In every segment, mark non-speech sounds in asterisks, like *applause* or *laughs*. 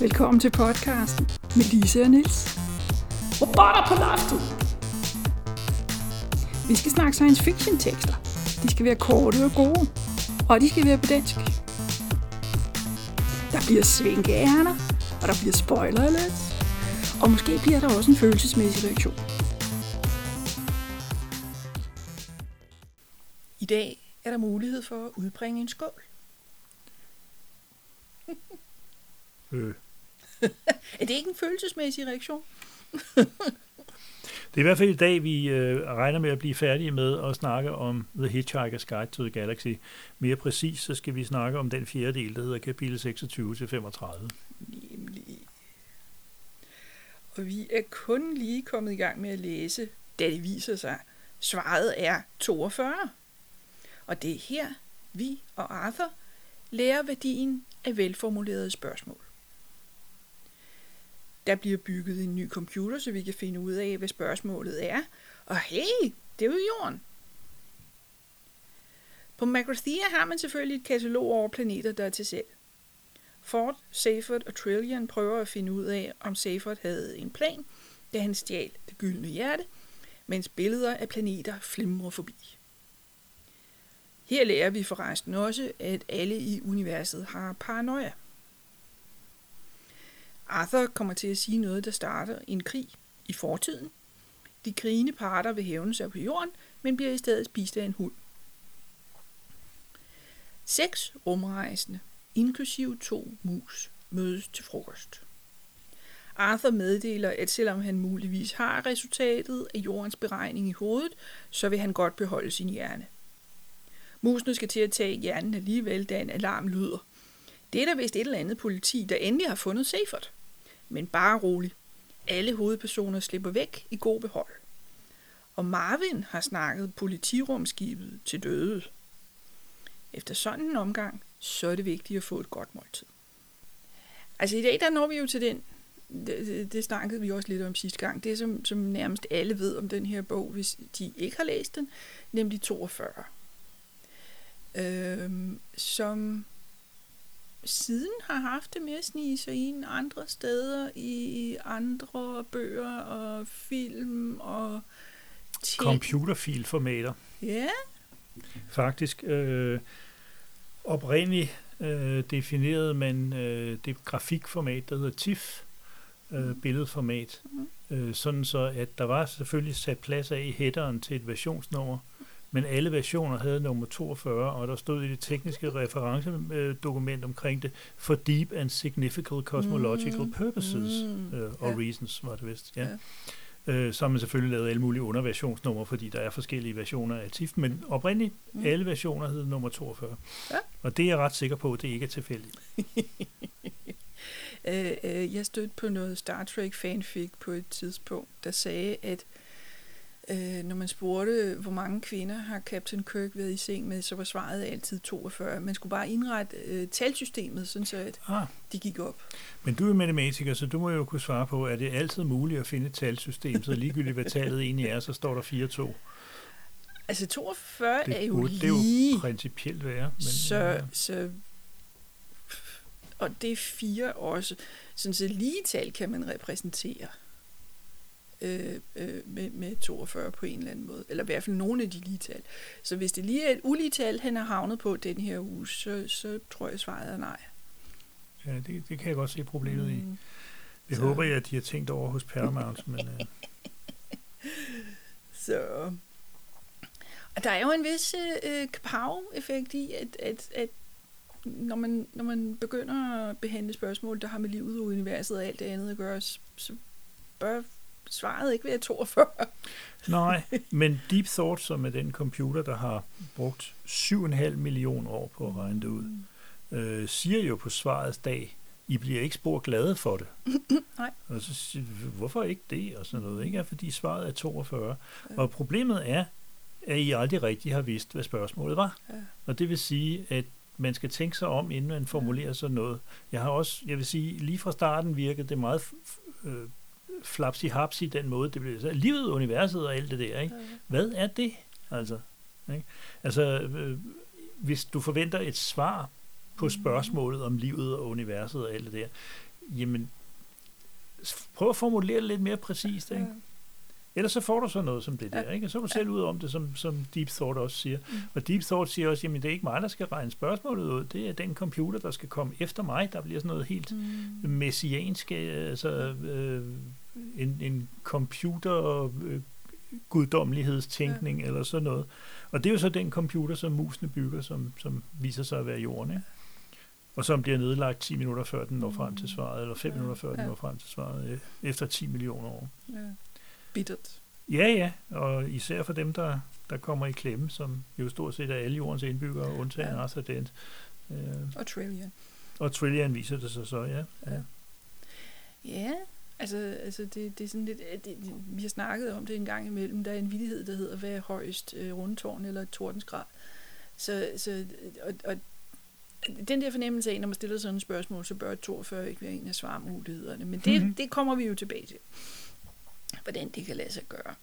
Velkommen til podcasten med Lise og Nils. Robotter på loftet! Vi skal snakke science fiction tekster. De skal være korte og gode, og de skal være på dansk. Der bliver svinkeærner, og der bliver spoiler alert. Og måske bliver der også en følelsesmæssig reaktion. I dag er der mulighed for at udbringe en skål. Øh. *laughs* Er det ikke en følelsesmæssig reaktion? Det er i hvert fald i dag, vi øh, regner med at blive færdige med at snakke om The Hitchhiker's Guide to the Galaxy. Mere præcis, så skal vi snakke om den fjerde del, der hedder kapitel 26-35. Nemlig. Og vi er kun lige kommet i gang med at læse, da det viser sig, svaret er 42. Og det er her, vi og Arthur lærer værdien af velformulerede spørgsmål. Der bliver bygget en ny computer, så vi kan finde ud af, hvad spørgsmålet er. Og hey, det er jo jorden. På Macrothea har man selvfølgelig et katalog over planeter, der er til salg. Ford, Seyfert og Trillian prøver at finde ud af, om Seyfert havde en plan, da han stjal det gyldne hjerte, mens billeder af planeter flimrer forbi. Her lærer vi forresten også, at alle i universet har paranoia. Arthur kommer til at sige noget, der starter en krig i fortiden. De krigende parter vil hævne sig på jorden, men bliver i stedet spist af en hund. Seks rumrejsende, inklusive to mus, mødes til frokost. Arthur meddeler, at selvom han muligvis har resultatet af jordens beregning i hovedet, så vil han godt beholde sin hjerne. Musene skal til at tage hjernen alligevel, da en alarm lyder. Det er der vist et eller andet politi, der endelig har fundet Seifert. Men bare rolig. Alle hovedpersoner slipper væk i god behold. Og Marvin har snakket politirumskibet til døde. Efter sådan en omgang, så er det vigtigt at få et godt måltid. Altså i dag, der når vi jo til den, det, det, det snakkede vi også lidt om sidste gang, det som, som nærmest alle ved om den her bog, hvis de ikke har læst den, nemlig 42. Øhm, som siden har haft det med at snige sig ind andre steder i andre bøger og film og ting. Computerfilformater. Ja, Faktisk øh, oprindeligt øh, definerede man øh, det grafikformat, der hedder TIFF, øh, billedformat, øh, sådan så at der var selvfølgelig sat plads af i headeren til et versionsnummer, men alle versioner havde nummer 42, og der stod i det tekniske referencedokument omkring det, for deep and significant cosmological Mm. purposes, Mm. øh, og Ja. reasons var det vist, ja. Ja. Øh, så har man selvfølgelig lavet alle mulige underversionsnumre, fordi der er forskellige versioner af TIFF, men oprindeligt Mm. alle versioner hed nummer 42. Ja. Og det er jeg ret sikker på, at det ikke er tilfældigt. *laughs* øh, øh, jeg stødte på noget Star Trek fanfic på et tidspunkt, der sagde, at øh, når man spurgte, hvor mange kvinder har Captain Kirk været i seng med, så var svaret altid 42. Man skulle bare indrette øh, talsystemet, sådan så at Ah, de gik op. men du er matematiker, så du må jo kunne svare på, er det altid muligt at finde et talsystem, så ligegyldigt hvad tallet egentlig er, så står der 4-2. Altså 42 Det er jo burde det jo lige, principielt være. Men, så, ja. så og det er fire også. Sådan så lige tal kan man repræsentere øh, øh, med, med 42 på en eller anden måde. Eller i hvert fald nogle af de lige tal. Så hvis det lige er et ulige tal, han har havnet på den her uge, så, så tror jeg svaret er nej. ja det, det kan jeg godt se problemet i. Mm. Det Så- håber jeg, at de har tænkt over hos Paramount, men øh, *laughs* Så og der er jo en vis øh, kapav-effekt i, at, at, at når, man, når man begynder at behandle spørgsmål, der har med livet og universet og alt det andet at gøre, så bør svaret ikke være 42. nej, men Deep Thought, som er den computer, der har brugt 7,5 millioner år på at regne det ud, øh, siger jo på svarets dag, I bliver ikke spor glade for det. *laughs* Nej. Og så siger hvorfor ikke det? Og sådan noget, ikke? Fordi svaret er 42. Ja. Og problemet er, at I aldrig rigtig har vidst, hvad spørgsmålet var. Ja. Og det vil sige, at man skal tænke sig om, inden man formulerer sådan noget. Jeg har også, jeg vil sige, lige fra starten virkede det meget f- øh, flapsi-hapsi, den måde, det blev sagt. Livet, universet og alt det der, ikke? Hvad er det? Altså, ikke? altså øh, hvis du forventer et svar på spørgsmålet om livet og universet og alt det der, jamen, prøv at formulere det lidt mere præcist, ikke? Ellers så får du sådan noget som det der, ikke? Og så er du selv ud om det, som, som Deep Thought også siger. Mm. Og Deep Thought siger også, jamen det er ikke mig, der skal regne spørgsmålet ud. Det er den computer, der skal komme efter mig. Der bliver sådan noget helt Mm. messiansk, øh, altså øh, en, en computer øh, guddommelighedstænkning ja. eller sådan noget. Og det er jo så den computer, som musene bygger, som, som viser sig at være jorden, ikke? Og som bliver nedlagt 10 minutter før den når frem til svaret, eller 5 Ja, minutter før den ja. når frem til svaret, øh, efter 10 millioner år. Ja. Bittert. Ja, ja, og især for dem, der, der kommer i klemme, som jo stort set er alle jordens indbyggere, undtagen Ja. Arthur Dent. Øh, Og Trillian. og Trillian viser det sig så, ja. ja. Ja, altså, altså det, det er sådan lidt, det, det, vi har snakket om det en gang imellem, der er en vidighed, der hedder, hvad er højst, øh, rundtårn eller et tordensgrad. Så, så og, og den der fornemmelse af, når man stiller sådan et spørgsmål, så bør et 42 ikke være en af svarmulighederne. Men det, Mhm. mm-hmm. det kommer vi jo tilbage til, hvordan det kan lade sig gøre.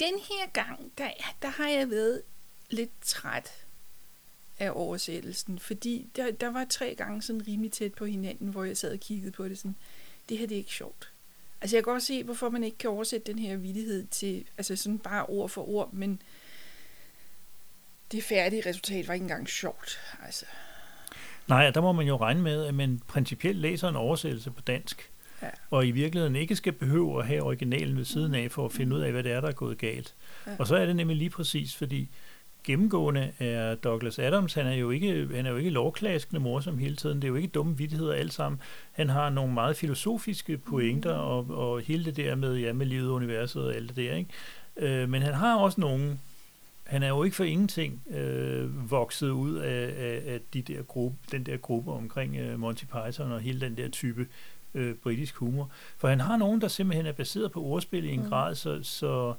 Den her gang, der, der har jeg været lidt træt af oversættelsen, fordi der, der var tre gange sådan rimelig tæt på hinanden, hvor jeg sad og kiggede på det sådan, det her det er ikke sjovt. Altså jeg kan godt se, hvorfor man ikke kan oversætte den her vidighed til, altså sådan bare ord for ord, men det færdige resultat var ikke engang sjovt. Altså, Nej, der må man jo regne med, at man principielt læser en oversættelse på dansk, Ja. og i virkeligheden ikke skal behøve at have originalen ved siden af, for at finde ud af, hvad det er, der er gået galt. Ja. Og så er det nemlig lige præcis, fordi gennemgående er Douglas Adams, han er jo ikke, han er jo ikke lovklaskende morsom hele tiden, det er jo ikke dumme vittigheder alt sammen. Han har nogle meget filosofiske pointer, Mm. og, og hele det der med, ja, med livet, universet og alt det der, ikke? Øh, men han har også nogle, han er jo ikke for ingenting øh, vokset ud af, af, af de der gruppe, den der gruppe omkring øh, Monty Python og hele den der type øh, britisk humor. For han har nogen, der simpelthen er baseret på ordspil i en Mm. mm. grad, så, så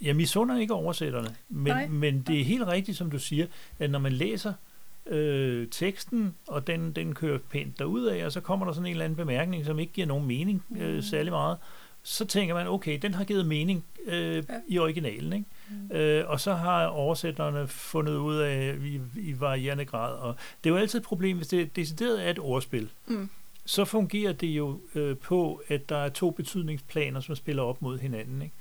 jeg misunder ikke oversætterne. Nej. Men, men det er helt rigtigt, som du siger, at når man læser øh, teksten, og den, den kører pænt derudad, og så kommer der sådan en eller anden bemærkning, som ikke giver nogen mening Mm. øh, særlig meget, så tænker man, okay, den har givet mening øh, ja. i originalen, ikke? mm. Øh, og så har oversætterne fundet ud af i, i varierende grad. Og det er jo altid et problem, hvis det decideret er et ordspil. Mm. Så fungerer det jo øh, på, at der er to betydningsplaner, som spiller op mod hinanden. Ikke?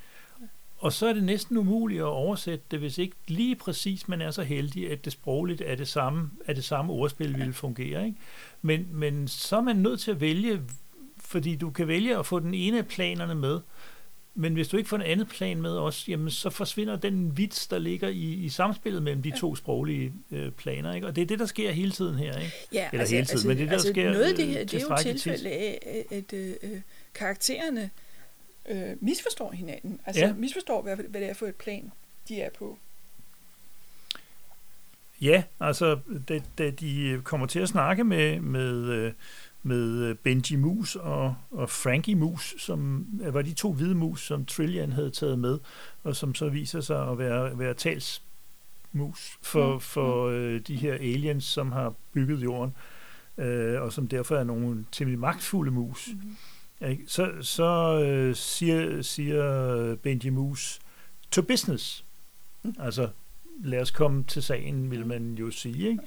Og så er det næsten umuligt at oversætte det, hvis ikke lige præcis man er så heldig, at det sprogligt er det samme, at det samme ordspil ville fungere. Ikke? Men, men så er man nødt til at vælge, fordi du kan vælge at få den ene af planerne med, men hvis du ikke får en andet plan med også, jamen så forsvinder den vits, der ligger i, i samspillet mellem de to sproglige øh, planer. Ikke? Og det er det, der sker hele tiden her. Ikke? Ja, Eller hele tiden, men det, der sker, noget af det øh, her, det er jo tilfælde af, at øh, øh, karaktererne øh, misforstår hinanden. Altså Ja. misforstår, hvad, hvad det er for et plan, de er på. Ja, altså da, da de kommer til at snakke med, med, øh, med Benji Mus og, og Frankie Mus, som øh, var de to hvide mus, som Trillian havde taget med, og som så viser sig at være, være talsmus for, Mm, for øh, de her aliens, som har bygget jorden, øh, og som derfor er nogle temmelig magtfulde mus. Mm-hmm. Ikke? Så, så øh, siger, siger Benji Mus, to business. Mm. Altså, lad os komme til sagen, vil man jo sige. Ikke?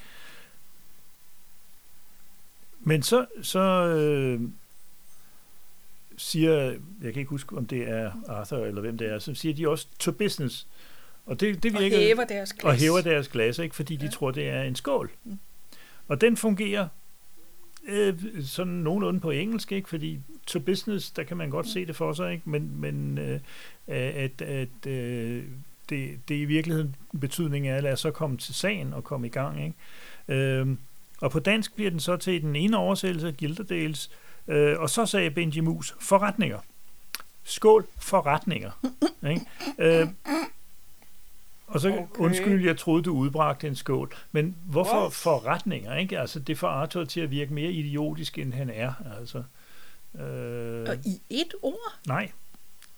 Men så, så øh, siger, jeg kan ikke huske, om det er Arthur eller hvem det er, så siger de også to business. Og det, det Og virker, hæver deres glas. og hæver deres glas, ikke? fordi de Ja. tror, det er en skål. Mm. Og den fungerer øh, sådan nogenlunde på engelsk, ikke? fordi to business, der kan man godt se det for sig, ikke? men, men øh, at, at øh, det, det i virkeligheden betydningen er, lad os så komme til sagen og komme i gang. Ikke? Øh, og på dansk bliver den så til den ene oversættelse Gilderdales, øh, og så sagde Benji Mus, forretninger. Skål, forretninger. ikke? Øh, og så, okay. undskyld, jeg troede, du udbragte en skål. Men hvorfor What? forretninger? Ikke? Altså, det får Arthur til at virke mere idiotisk, end han er. Altså, øh, Og i et ord? nej,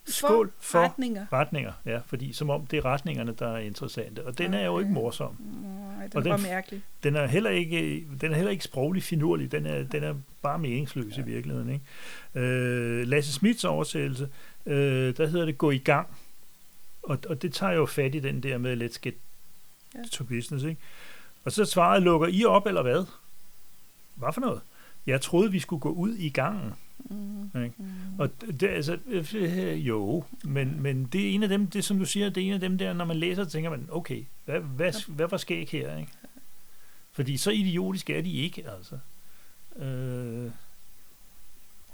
skål for retninger. retninger. Ja, fordi som om det er retningerne, der er interessante. Og den er jo Okay. ikke morsom. Nej, den Og var den- mærkelig. Den er heller ikke, den er heller ikke sproglig finurlig. Den er, den er bare meningsløs ja. i virkeligheden. Ikke? Øh, Lasse Smiths oversættelse, øh, der hedder det gå i gang. Og, og det tager jo fat i den der med let's get ja. to business. Ikke? Og så svaret, lukker I op eller hvad? Hvad for noget? jeg troede, vi skulle gå ud i gangen. Mm. Ikke? Og det, altså, øh, jo, men, men det er en af dem, det som du siger, det er en af dem der, når man læser, tænker man, okay, hvad, hvad, hvad var skæg her, ikke? Fordi så idiotisk er de ikke, altså. Øh,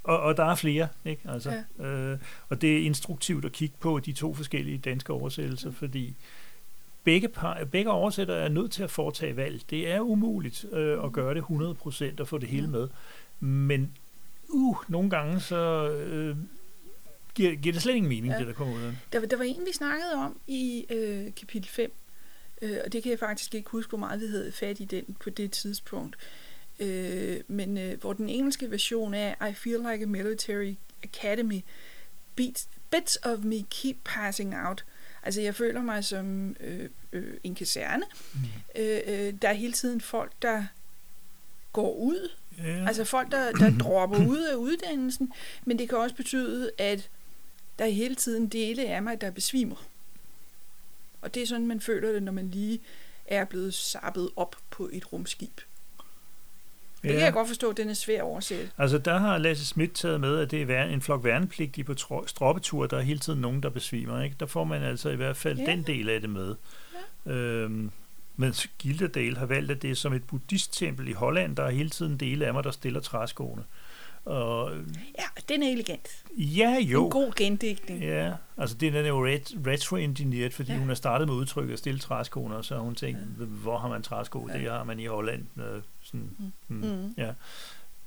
og, og der er flere, ikke? Altså, ja. øh, og det er instruktivt at kigge på de to forskellige danske oversættelser, fordi begge, par, begge oversættere er nødt til at foretage valg. Det er umuligt øh, at gøre det 100% og få det hele med. Men uh, nogle gange så øh, giver, giver det slet ingen mening, ja. det der kommer ud af der, der var en, vi snakkede om i øh, kapitel 5, øh, og det kan jeg faktisk ikke huske, hvor meget vi havde fat i den på det tidspunkt. Øh, men øh, hvor den engelske version er I feel like a military academy, Beats, bits of me keep passing out. Altså jeg føler mig som øh, øh, en kaserne. Mm. Øh, øh, der er hele tiden folk, der går ud Altså folk, der, der *clears throat* dropper ud af uddannelsen, men det kan også betyde, at der er hele tiden dele af mig, der besvimer. Og det er sådan, man føler det, når man lige er blevet sappet op på et rumskib. Det ja. kan jeg godt forstå, at den er svær at oversætte. Altså, der har Lasse Schmidt taget med, at det er en flok værnepligtige på stroppetur, der er hele tiden nogen, der besvimer. Ikke? Der får man altså i hvert fald ja. den del af det med. Ja. Øhm, mens Gildedal har valgt, at det er som et buddhisttempel i Holland, der er hele tiden dele af mig, der stiller træskoene. Og, ja, den er elegant. Ja, jo. En god gendækning. Ja, altså den er jo ret, retro-engineeret, fordi ja. hun har startet med udtrykket at stille træskoene, og så har hun tænkt, ja. hvor har man træsko? Ja. Det har man i Holland. Øh, sådan, mm. Mm, mm. Ja.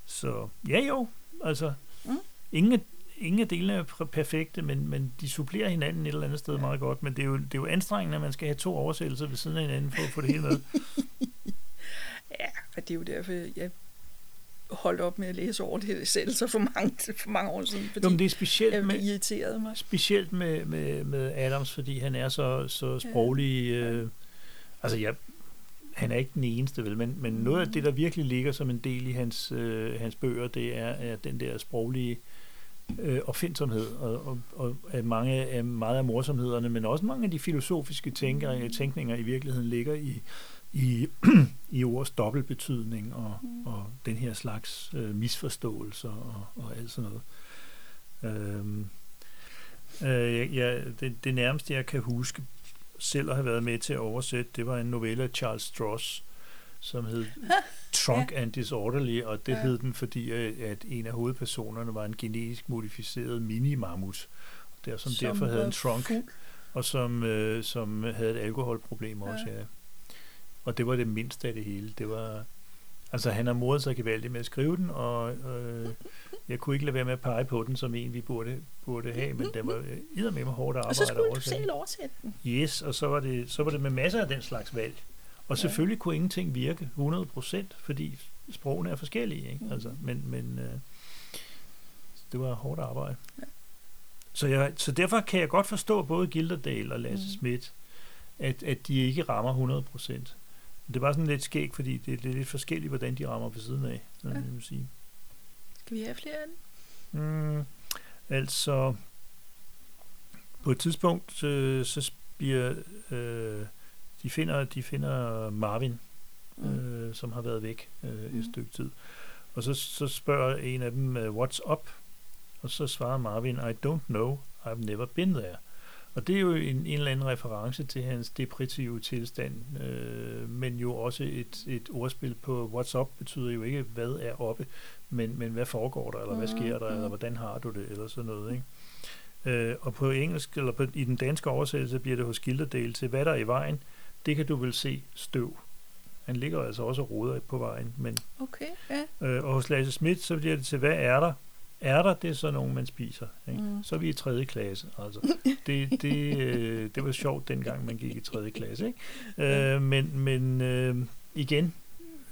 Så ja jo, altså mm. ingen, ingen af delene er perfekte, men, men de supplerer hinanden et eller andet sted ja. meget godt. Men det er, jo, det er jo anstrengende, at man skal have to oversættelser ved siden af hinanden for at få det hele med. *laughs* ja, og det er jo derfor, jeg holdt op med at læse over det selv så for mange, for mange år siden, fordi jo, men det er specielt jeg med, irriterede mig. Specielt med, med, med Adams, fordi han er så, så sproglig. Ja. Øh, altså, jeg, han er ikke den eneste, vel, men, men noget af det, der virkelig ligger som en del i hans, øh, hans bøger, det er, er den der sproglige øh, opfindsomhed, og, og, og at mange af, meget af morsomhederne, men også mange af de filosofiske tænker, mm. tænkninger i virkeligheden ligger i, i, *clears throat* i ords dobbeltbetydning og, mm. og den her slags øh, misforståelser og, og alt sådan noget. Øhm, øh, ja, det, det nærmeste, jeg kan huske selv at have været med til at oversætte, det var en novelle af Charles Stross, som hed Trunk ja. and Disorderly, og det ja. hed den, fordi at en af hovedpersonerne var en genetisk modificeret mini-mammut, der, som, som derfor havde en trunk, fuld. og som, øh, som havde et alkoholproblem også, ja. ja. Og det var det mindste af det hele. Det var, altså han har modet sig gevaldigt med at skrive den, og øh, jeg kunne ikke lade være med at pege på den som en, vi burde, burde have, men det var med mig hårdt arbejde. Og så skulle du selv oversætte den. Yes, og så var, det, så var det med masser af den slags valg. Og ja. selvfølgelig kunne ingenting virke 100%, fordi sprogene er forskellige. Ikke? Mm. Altså, men men øh, det var hårdt arbejde. Ja. Så, jeg, så derfor kan jeg godt forstå både Gilderdale og Lasse mm. Schmidt, at, at de ikke rammer 100%. Det er bare sådan lidt skægt, fordi det, det er lidt forskelligt, hvordan de rammer på siden af. Ja. Jeg vil sige. Skal vi have flere af dem? Mm, altså, på et tidspunkt, øh, så bliver... Øh, de finder, de finder Marvin, mm. øh, som har været væk øh, et mm. stykke tid. Og så, så spørger en af dem, uh, what's up? Og så svarer Marvin, I don't know, I've never been there. Og det er jo en, en eller anden reference til hans depressive tilstand, øh, men jo også et, et ordspil på what's up betyder jo ikke, hvad er oppe, men, men hvad foregår der, eller hvad sker der, eller hvordan har du det, eller sådan noget. Ikke? Øh, og på engelsk, eller på, i den danske oversættelse, bliver det hos Gilderdale til, hvad der er i vejen, det kan du vel se støv. Han ligger altså også og roder på vejen. Men, okay, ja. øh, og hos Lasse Schmidt, så bliver det til, hvad er der? Er der, det er så nogen, man spiser. Ikke? Mm. Så er vi i tredje klasse. Altså. *laughs* Det, det, øh, det var sjovt, dengang man gik i tredje klasse. Ikke? Øh, men men øh, igen,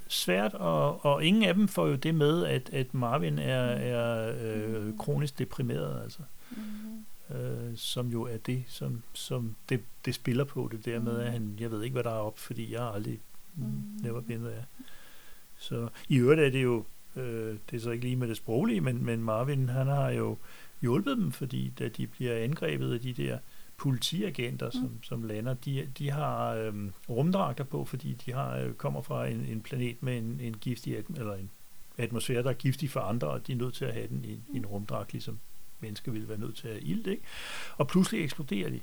svært, og, og ingen af dem får jo det med, at, at Marvin er, mm. er øh, kronisk deprimeret. Altså. Mm. Øh, som jo er det, som, som det, det spiller på det der med, at han, jeg ved ikke, hvad der er op, fordi jeg har aldrig mm. never been there. Så i øvrigt er det jo Øh, det er så ikke lige med det sproglige, men, men Marvin, han har jo hjulpet dem, fordi da de bliver angrebet af de der politiagenter, mm. som, som lander, de, de har øhm, rumdragter på, fordi de har øh, kommer fra en, en planet med en, en giftig atm- eller en, atmosfære, der er giftig for andre, og de er nødt til at have den i, i en rumdragt, ligesom mennesker ville være nødt til at have ild, ikke? Og pludselig eksploderer de.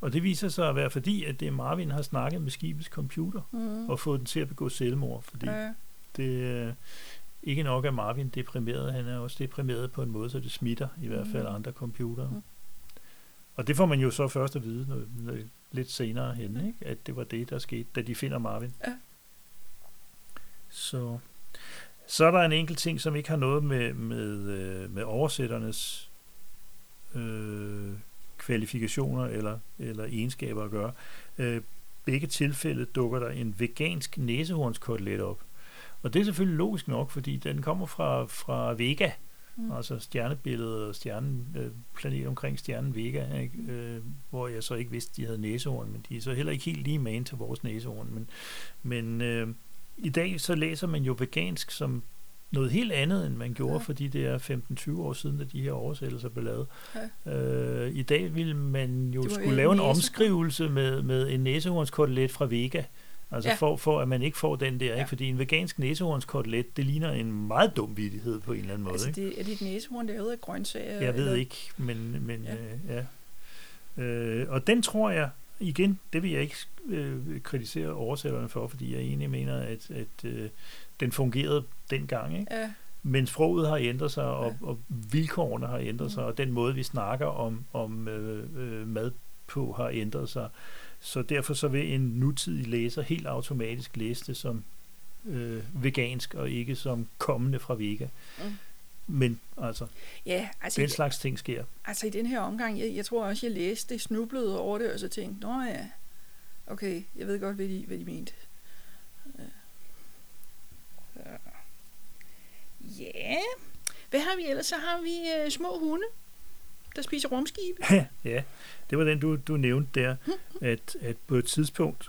Og det viser sig at være fordi, at det Marvin har snakket med skibets computer, Mm. og fået den til at begå selvmord, fordi Ja. det er ikke nok er Marvin deprimeret, han er også deprimeret på en måde, så det smitter i hvert fald Mhm. andre computere. Mhm. Og det får man jo så først at vide når, når, lidt senere hen, ikke? at det var det, der skete, da de finder Marvin. Ja. Så, så er der en enkelt ting, som ikke har noget med, med, øh, med oversætternes øh, kvalifikationer eller, eller egenskaber at gøre. Øh, begge tilfælde dukker der en vegansk næsehornskotelet op. Og det er selvfølgelig logisk nok, fordi den kommer fra, fra Vega, Mm. altså stjernebilledet og stjernen, øh, planet omkring stjernen Vega, ikke? Øh, hvor jeg så ikke vidste, de havde næsehorn, men de er så heller ikke helt lige med til vores næsehorn. Men, men øh, i dag så læser man jo vegansk som noget helt andet, end man gjorde, Ja. fordi det er 15-20 år siden, at de her oversættelser blev lavet. Ja. Øh, I dag vil man jo Det skulle lave en næsehorn. omskrivelse med, med en næsehornskotelet fra Vega, Altså Ja. for, for at man ikke får den der, Ja. ikke? fordi en vegansk næsehornskotelet, det ligner en meget dum vittighed på en eller anden måde. Altså, ikke? det, er dit næsehorn lavet af grøntsager? Jeg ved eller? ikke, men, men Ja. ja. Øh, ja. Øh, og den tror jeg, igen, det vil jeg ikke øh, kritisere oversætterne for, fordi jeg egentlig mener, at, at øh, den fungerede dengang. Ikke? Ja, Men sproget har ændret sig, og, Ja. og vilkårene har ændret sig, Mm. og den måde, vi snakker om, om øh, øh, mad på, har ændret sig. Så derfor så vil en nutidig læser helt automatisk læse det som øh, vegansk, og ikke som kommende fra Vega. Mm. Men altså, ja altså, den slags ting sker. altså i den her omgang, jeg, jeg tror også, jeg læste det, snublede over det, og så tænkte, nå ja, okay, jeg ved godt, hvad de, hvad de mente. Så. Ja, hvad har vi ellers? Så har vi øh, små hunde, der spiser rumskibe. *laughs* ja, det var den, du, du nævnte der, at, at på et tidspunkt,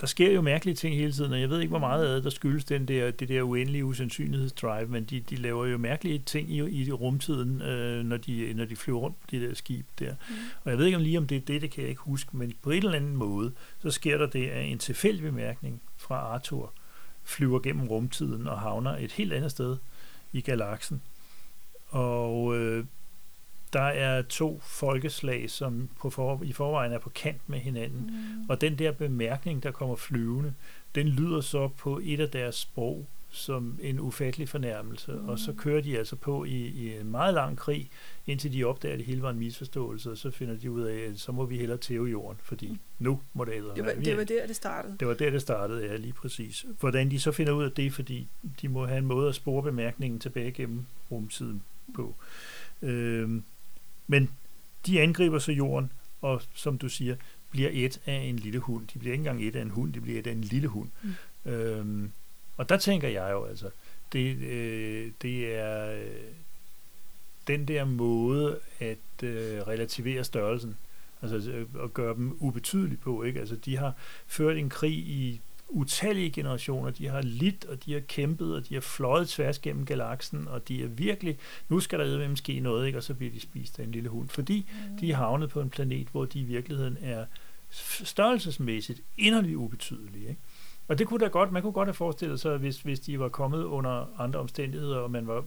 der sker jo mærkelige ting hele tiden, og jeg ved ikke, hvor meget af det, der skyldes den der, det der uendelige usandsynlighedsdrive, men de, de laver jo mærkelige ting i, i rumtiden, øh, når, de, når de flyver rundt på de der skib der. Mm. Og jeg ved ikke om lige om det er det, det kan jeg ikke huske, men på en eller anden måde, så sker der det, at en tilfældig bemærkning fra Arthur flyver gennem rumtiden og havner et helt andet sted i galaksen. Og øh, der er to folkeslag, som på for, i forvejen er på kant med hinanden. Mm. Og den der bemærkning, der kommer flyvende, den lyder så på et af deres sprog som en ufattelig fornærmelse. Mm. Og så kører de altså på i, i en meget lang krig, indtil de opdager, at det hele var en misforståelse, og så finder de ud af, at så må vi hellere tæve jorden, fordi nu må det ældre Det var, det var der, det startede. det var der, det startede, ja, lige præcis. Hvordan de så finder ud af det, fordi de må have en måde at spore bemærkningen tilbage gennem rumtiden på. Øhm, men de angriber så jorden, og som du siger, bliver et af en lille hund. De bliver ikke engang et af en hund, de bliver et af en lille hund. Mm. Øhm, og der tænker jeg jo altså, det, øh, det er øh, den der måde at øh, relativere størrelsen, altså øh, at gøre dem ubetydelige på, ikke? Altså de har ført en krig i utallige generationer, de har lidt, og de har kæmpet, og de har fløjet tværs gennem galaksen, og de er virkelig, nu skal der eddermame ske noget, ikke? og så bliver de spist af en lille hund, fordi Mm. de er havnet på en planet, hvor de i virkeligheden er størrelsesmæssigt inderligt ubetydelige. Ikke? Og det kunne da godt, man kunne godt have forestillet sig, hvis, hvis de var kommet under andre omstændigheder, og man var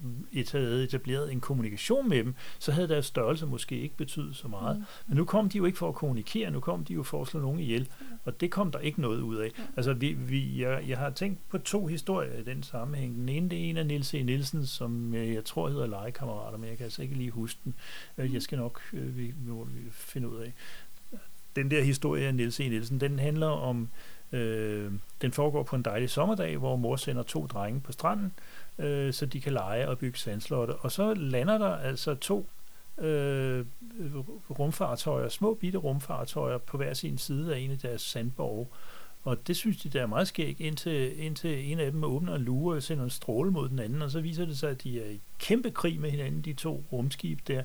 havde etableret en kommunikation med dem, så havde deres størrelse måske ikke betydet så meget. Mm. Men nu kom de jo ikke for at kommunikere, nu kom de jo for at slå nogen ihjel, og det kom der ikke noget ud af. Altså, vi, vi, jeg, jeg har tænkt på to historier i den sammenhæng. Den ene, det er en af Niels E. Nielsen, som øh, jeg tror hedder Legekammerater, men jeg kan altså ikke lige huske den. Øh, Jeg skal nok øh, vi, vi finde ud af. Den der historie af Niels E. Nielsen, den handler om, øh, den foregår på en dejlig sommerdag, hvor mor sender to drenge på stranden, øh, så de kan lege og bygge sandslotte. Og så lander der altså to øh, rumfartøjer, små bitte rumfartøjer på hver sin side af en af deres sandborge. Og det synes de, der er meget skægt, indtil, indtil en af dem åbner en lure og sender en stråle mod den anden, og så viser det sig, at de er i kæmpe krig med hinanden, de to rumskib der.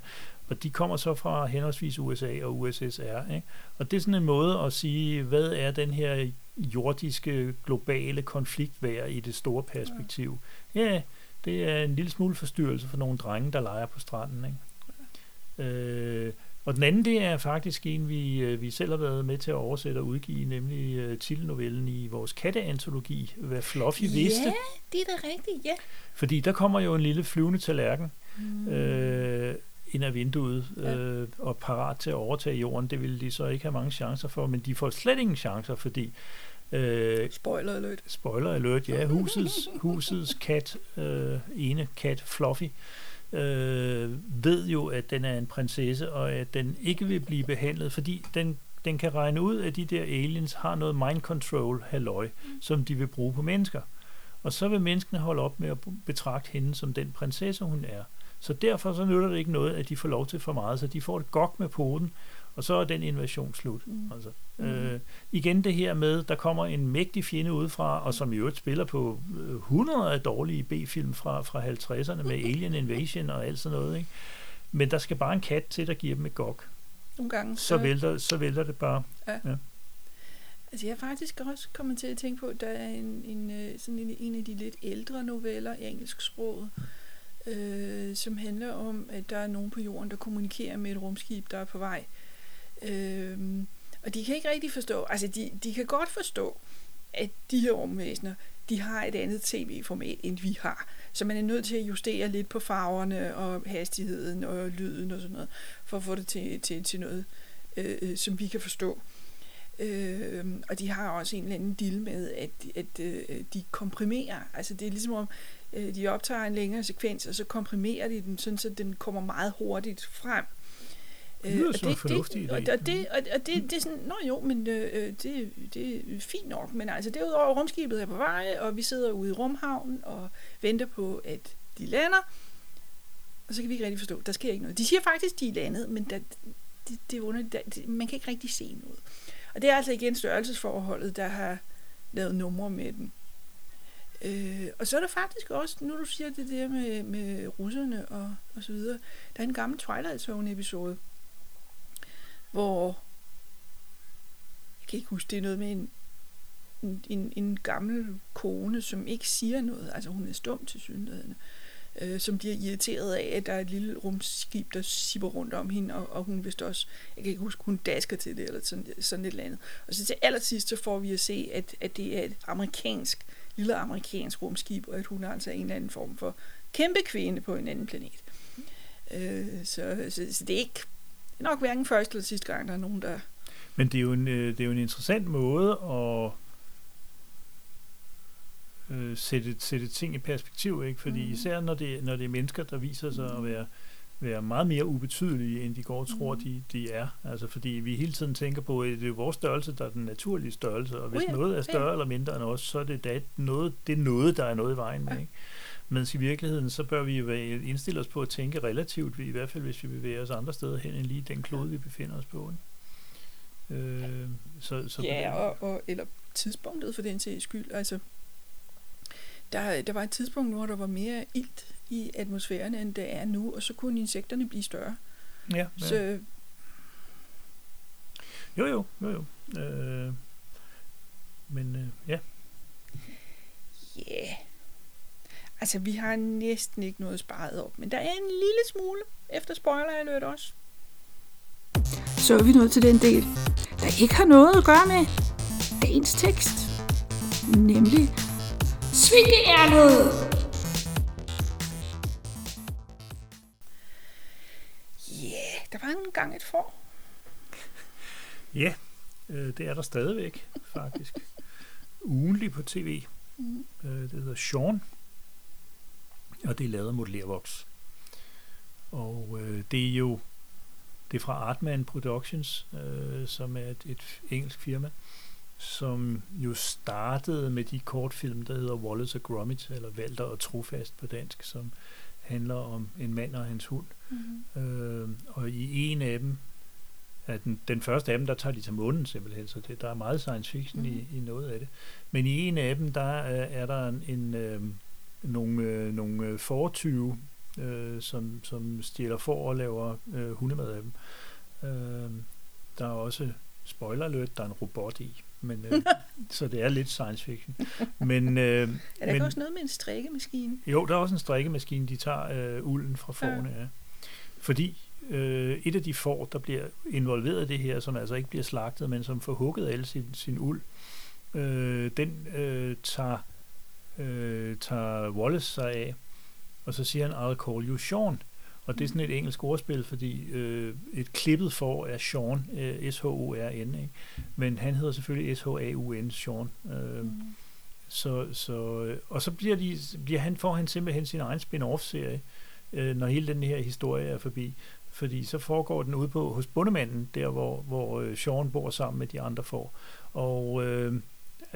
Og de kommer så fra henholdsvis USA og USSR. Ikke? Og det er sådan en måde at sige, hvad er den her jordiske, globale konflikt værd i det store perspektiv? Ja, det er en lille smule forstyrrelse for nogle drenge, der leger på stranden. Ikke? Øh, Og den anden, det er faktisk en, vi, øh, vi selv har været med til at oversætte og udgive, nemlig uh, titelnovellen i vores katteantologi, Hvad Fluffy ja, vidste. det er da rigtigt, ja. Fordi der kommer jo en lille flyvende tallerken mm. øh, ind af vinduet øh, og parat til at overtage jorden. Det ville de så ikke have mange chancer for, men de får slet ingen chancer, fordi Øh, spoiler alert. Spoiler alert, ja. Husets, husets kat, øh, ene kat, Fluffy, øh, ved jo, at den er en prinsesse, og at den ikke vil blive behandlet, fordi den, den kan regne ud, at de der aliens har noget mind control, halløj, som de vil bruge på mennesker. Og så vil menneskene holde op med at betragte hende som den prinsesse, hun er. Så derfor så nytter det ikke noget, at de får lov til for meget, så de får et gok med poten, og så er den invasion slut. Mm. Altså, mm. øh, igen det her med, der kommer en mægtig fjende udefra, og som i øvrigt spiller på øh, hundrede af dårlige B-film fra, fra 50'erne med Alien Invasion og alt sådan noget. Ikke? Men der skal bare en kat til, der giver dem et gok. Nogle gange. Så, så, vælter, så vælter det bare. Ja. ja. Altså jeg har faktisk også kommet til at tænke på, at der er en, en, øh, sådan en, en af de lidt ældre noveller i engelsk sprog, øh, som handler om, at der er nogen på jorden, der kommunikerer med et rumskib, der er på vej. Øhm, og de kan ikke rigtig forstå, altså de, de kan godt forstå, at de her rumvæsener, de har et andet tv-format, end vi har. Så man er nødt til at justere lidt på farverne og hastigheden og lyden og sådan noget, for at få det til, til, til noget, øh, øh som vi kan forstå. Øh, og de har også en eller anden deal med, at, at øh, de komprimerer. Altså det er ligesom om, øh, de optager en længere sekvens, og så komprimerer de den, sådan, så den kommer meget hurtigt frem. Det lyder øh, som en fornuftig idé. Og, og, det, og, og det, det er sådan, nå jo, men øh, det, det er fint nok, men altså derudover rumskibet er på vej, og vi sidder ude i rumhavnen og venter på, at de lander, og så kan vi ikke rigtig forstå, der sker ikke noget. De siger faktisk, de er landet, men der, det, det er underligt, der, det, man kan ikke rigtig se noget. Og det er altså igen størrelsesforholdet, der har lavet numre med den. Øh, og så er der faktisk også, nu du siger det der med, med russerne og, og så videre, der er en gammel Twilight Zone episode, hvor jeg kan ikke huske, det er noget med en, en, en gammel kone, som ikke siger noget, altså hun er stum til synligheden, øh, som bliver irriteret af, at der er et lille rumskib, der sipper rundt om hende, og, og hun vist også, jeg kan ikke huske, hun dasker til det, eller sådan, sådan et eller andet. Og så til allersidst, så får vi at se, at, at det er et amerikansk, lille amerikansk rumskib, og at hun altså er altså en eller anden form for kæmpe kvinde på en anden planet. Øh, så, så, så det er ikke det er nok hverken første eller sidste gang, der er nogen, der... Men det er jo en, øh, det er jo en interessant måde at øh, sætte, sætte ting i perspektiv, ikke? Fordi mm. især når det, når det er mennesker, der viser sig mm. at være, være meget mere ubetydelige, end de går og tror, mm. de, de er. Altså fordi vi hele tiden tænker på, at det er vores størrelse, der er den naturlige størrelse, og hvis oh ja, noget er større ja. eller mindre end os, så er det da noget, det er noget, der er noget i vejen med. Ja. Men i virkeligheden, så bør vi jo indstille os på at tænke relativt, i hvert fald hvis vi bevæger os andre steder hen end lige den klode, vi befinder os på. Ikke? Øh, så, så ja, og, og, eller tidspunktet for den sags skyld. Altså, der, der var et tidspunkt, hvor der var mere ilt i atmosfæren, end det er nu, og så kunne insekterne blive større. Ja, ja. Så, jo, jo, jo, jo. Øh, men øh, ja. Ja. Yeah. Altså, vi har næsten ikke noget sparet op, men der er en lille smule efter spoiler alert også. Så er vi nået til den del, der ikke har noget at gøre med dagens tekst. Nemlig Svingeærnet! Ja, yeah, der var en gang et for. Ja, øh, det er der stadigvæk, faktisk. *laughs* Ugenlig på tv. Mm. Øh, det hedder Sean og det er lavet af modellervoks. Og øh, det er jo det er fra Artman Productions, øh, som er et, et engelsk firma, som jo startede med de kortfilm, der hedder Wallace og Gromit, eller Valter og Trofast på dansk, som handler om en mand og hans hund. Mm-hmm. Øh, og i en af dem, ja, den, den første af dem, der tager de til månen simpelthen, så det, der er meget science fiction mm-hmm. i, i noget af det. Men i en af dem, der øh, er der en, en øh, nogle, øh, nogle øh, fortyve, øh, som, som stjæler for og laver øh, hundemad af dem. Øh, der er også, spoiler alert, der er en robot i. Men, øh, *laughs* så det er lidt science fiction. Men, øh, er der men, også noget med en strikkemaskine? Jo, der er også en strikkemaskine. De tager øh, ulden fra forne, ja. ja. Fordi øh, et af de får, der bliver involveret i det her, som altså ikke bliver slagtet, men som får hugget alle sin, sin uld, øh, den øh, tager, øh, tager Wallace sig af, og så siger han, I'll call you Sean. Og det er sådan et engelsk ordspil, fordi øh, et klippet for er Sean, øh, S-H-O-R-N, ikke? men han hedder selvfølgelig S-H-A-U-N, Sean. Øh, mm. så, så, øh, og så bliver, de, bliver han, får han simpelthen sin egen spin-off-serie, øh, når hele den her historie er forbi. Fordi så foregår den ude på hos bundemanden, der hvor, hvor øh, Sean bor sammen med de andre får. Og øh,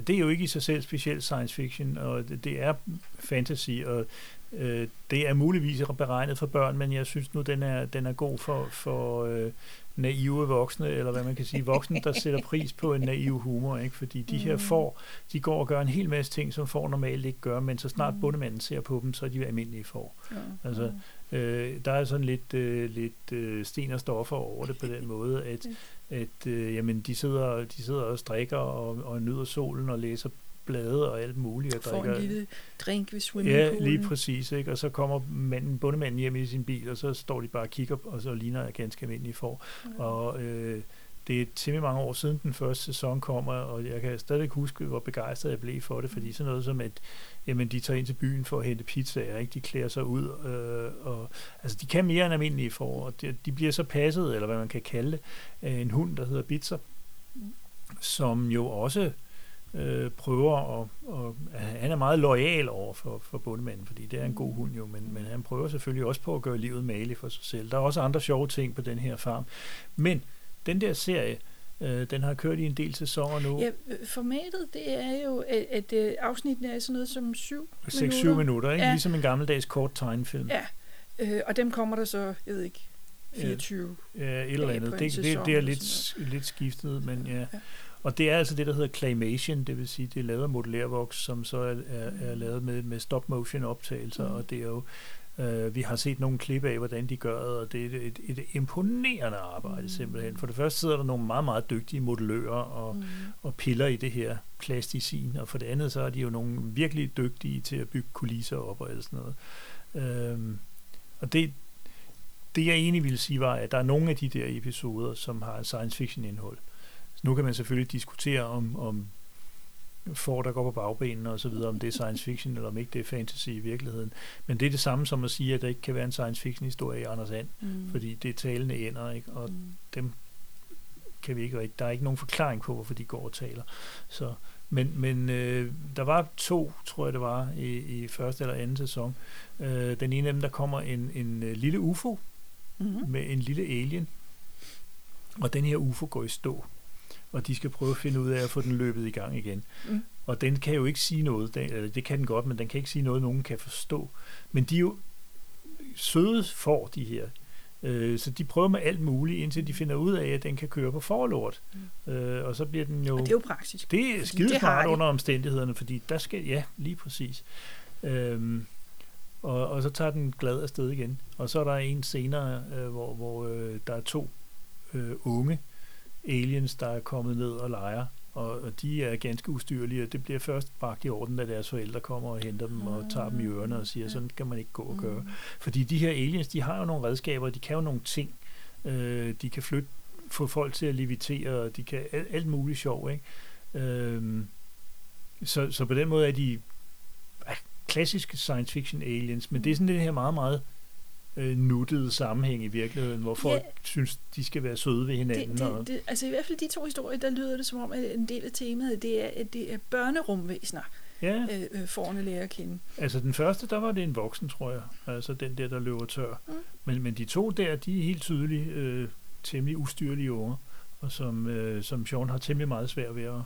det er jo ikke i sig selv specielt science fiction, og det, det er fantasy, og øh, det er muligvis beregnet for børn, men jeg synes nu, den er, den er god for, for øh, naive voksne, eller hvad man kan sige, voksne, der sætter pris på en naiv humor, ikke? fordi de her mm. får, de går og gør en hel masse ting, som får normalt ikke gør, men så snart mm. bundemanden ser på dem, så er de almindelige får. Ja. Altså, øh, der er sådan lidt, øh, lidt øh, sten og stoffer over det på den måde, at, *laughs* at øh, jamen, de, sidder, de sidder og strikker og, og nyder solen og læser blade og alt muligt. Og Får drikker. en lille drink ved swimmingpoolen. Ja, lige præcis. Ikke? Og så kommer manden, bundemanden hjem i sin bil, og så står de bare og kigger, og så ligner jeg ganske almindelige for. Ja. Og øh, det er temmelig mange år siden den første sæson kommer, og jeg kan stadig huske, hvor begejstret jeg blev for det, fordi sådan noget som, at jamen, de tager ind til byen for at hente pizzaer, ikke? de klæder sig ud, øh, og altså, de kan mere end almindelige for, og de, de bliver så passet, eller hvad man kan kalde det, af en hund, der hedder Bitzer, som jo også øh, prøver at, og han er meget lojal over for, for bundemanden, fordi det er en god hund jo, men, men han prøver selvfølgelig også på at gøre livet maligt for sig selv. Der er også andre sjove ting på den her farm. Men den der serie, øh, den har kørt i en del sæsoner nu. Ja, formatet, det er jo, at, at øh, afsnittene er sådan noget som 7 minutter. 6-7 minutter, ikke? Ja. Ligesom en gammeldags kort tegnefilm. Ja, øh, og dem kommer der så, jeg ved ikke, 24 Ja, et eller andet. Det, det, det er lidt, lidt skiftet, men ja. ja. Og det er altså det, der hedder claymation, det vil sige, det er lavet af modellervoks, som så er, er, er lavet med, med stop-motion optagelser, mm. og det er jo, øh, vi har set nogle klip af, hvordan de gør det, og det er et, et, imponerende arbejde mm. simpelthen. For det første sidder der nogle meget, meget dygtige modellører og, mm. og piller i det her plasticin, og for det andet så er de jo nogle virkelig dygtige til at bygge kulisser op og alt sådan noget. Øhm, og det, det jeg egentlig ville sige var, at der er nogle af de der episoder, som har science fiction indhold. Mm nu kan man selvfølgelig diskutere om, om får, der går på bagbenene og så videre, om det er science fiction, eller om ikke det er fantasy i virkeligheden. Men det er det samme som at sige, at der ikke kan være en science fiction historie i Anders And, mm. fordi det er talende ender, ikke? og mm. dem kan vi ikke rigtig, der er ikke nogen forklaring på, hvorfor de går og taler. Så, men men øh, der var to, tror jeg det var, i, i første eller anden sæson. Øh, den ene af dem, der kommer en, en øh, lille UFO mm-hmm. med en lille alien, og den her UFO går i stå og de skal prøve at finde ud af at få den løbet i gang igen. Mm. Og den kan jo ikke sige noget, den, eller det kan den godt, men den kan ikke sige noget, nogen kan forstå. Men de er jo søde for de her. Øh, så de prøver med alt muligt, indtil de finder ud af, at den kan køre på forlort. Mm. Øh, og så bliver den jo... Og det er jo praktisk. Det er skidesmart under omstændighederne, fordi der skal... Ja, lige præcis. Øhm, og, og så tager den glad afsted igen. Og så er der en senere, øh, hvor, hvor øh, der er to øh, unge, aliens, der er kommet ned og leger, og, og de er ganske ustyrlige, og det bliver først bragt i orden, da deres forældre kommer og henter dem og tager dem i ørerne og siger, sådan kan man ikke gå og gøre. Mm. Fordi de her aliens, de har jo nogle redskaber, de kan jo nogle ting. Øh, de kan flytte, få folk til at levitere, og de kan alt, alt muligt sjov, ikke? Øh, så, så på den måde er de klassiske science fiction aliens, men det er sådan det her meget, meget øh, nuttede sammenhæng i virkeligheden, hvor folk ja, synes, de skal være søde ved hinanden. Det, det, og... det, altså i hvert fald de to historier, der lyder det som om, at en del af temaet, det er, at det er børnerumvæsener, ja. øh, øh, forne lærer at kende. Altså den første, der var det en voksen, tror jeg. Altså den der, der løber tør. Mm. Men, men de to der, de er helt tydeligt øh, temmelig ustyrlige unger, og som, øh, som Sean har temmelig meget svært ved at,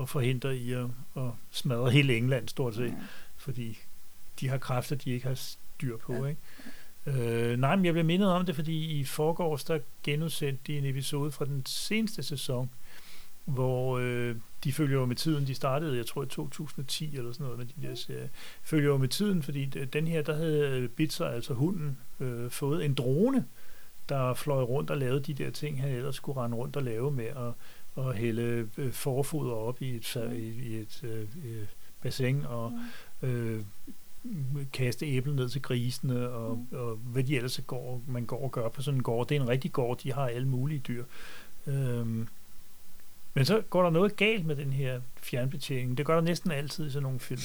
at forhindre i at, at smadre hele England, stort set. Mm. Fordi de har kræfter, de ikke har styr på, ja. ikke? Øh, nej, men jeg blev mindet om det, fordi i forgårs, der genudsendte de en episode fra den seneste sæson, hvor øh, de følger jo med tiden. De startede, jeg tror, i 2010 eller sådan noget med de der serier. Følger jo med tiden, fordi den her, der havde Bitzer, altså hunden, øh, fået en drone, der fløj rundt og lavede de der ting, han ellers skulle rende rundt og lave med at, at hælde øh, forfoder op i et, i, i et øh, bassin og øh, kaste æblet ned til grisene, og, mm. og hvad de ellers går, man går og gør på sådan en gård. Det er en rigtig gård, de har alle mulige dyr. Øhm, men så går der noget galt med den her fjernbetjening. Det gør der næsten altid i sådan nogle film.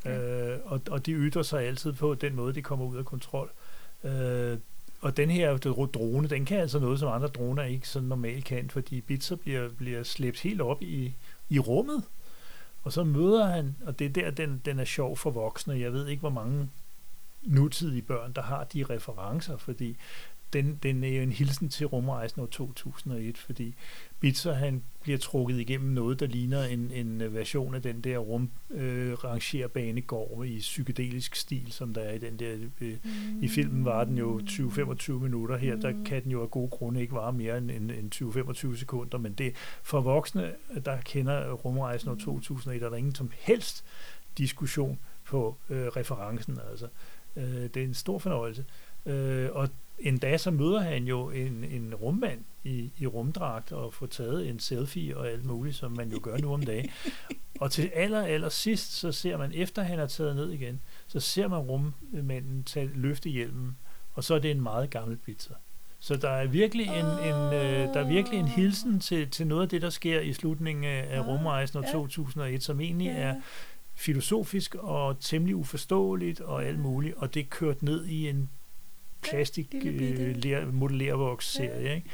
Okay. Øh, og, og de ytrer sig altid på den måde, de kommer ud af kontrol. Øh, og den her drone, den kan altså noget, som andre droner ikke så normalt kan, fordi Bitzer bliver, bliver slæbt helt op i, i rummet. Og så møder han, og det er der, den, den er sjov for voksne. Jeg ved ikke, hvor mange nutidige børn, der har de referencer, fordi den, den er jo en hilsen til rumrejsen år 2001, fordi Bitzer han bliver trukket igennem noget, der ligner en, en version af den der rumrangerbanegård øh, i psykedelisk stil, som der er i den der... Øh, mm. I filmen var den jo 20-25 minutter. Her der mm. kan den jo af gode grunde ikke vare mere end, end, end 20-25 sekunder, men det for voksne, der kender rumrejsen år 2001, er der ingen som helst diskussion på øh, referencen. Altså. Øh, det er en stor fornøjelse. Øh, og en dag så møder han jo en, en rummand i, i rumdragt og får taget en selfie og alt muligt, som man jo gør nu om dagen. Og til aller, aller sidst, så ser man, efter han er taget ned igen, så ser man rummanden tage, løfte hjelmen, og så er det en meget gammel pizza. Så der er virkelig en, en, øh, der er virkelig en hilsen til, til noget af det, der sker i slutningen af, af rumrejsen år 2001, som egentlig er filosofisk og temmelig uforståeligt og alt muligt, og det er kørt ned i en plastik øh, modellervoks-serie. Ikke?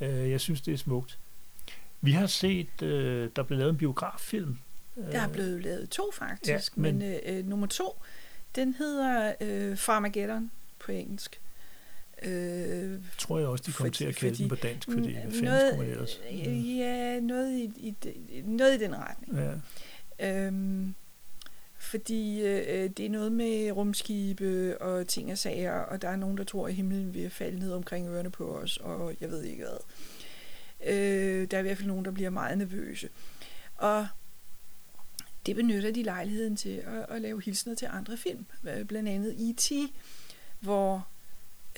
Ja. Øh, jeg synes, det er smukt. Vi har set, øh, der blev lavet en biograffilm. Der er blevet lavet to faktisk, ja, men, men øh, nummer to, den hedder øh, Farmageddon på engelsk. Øh, tror jeg også, de kommer til at kalde fordi, den på dansk, fordi hvad fanden noget, skulle man ellers? Ja, noget i, i, noget i den retning. Ja. Øhm, fordi øh, øh, det er noget med rumskibe og ting og sager, og der er nogen, der tror, at himlen vil falde ned omkring ørerne på os, og jeg ved ikke hvad. Øh, der er i hvert fald nogen, der bliver meget nervøse. Og det benytter de lejligheden til at, at lave hilsner til andre film, øh, blandt andet E.T., hvor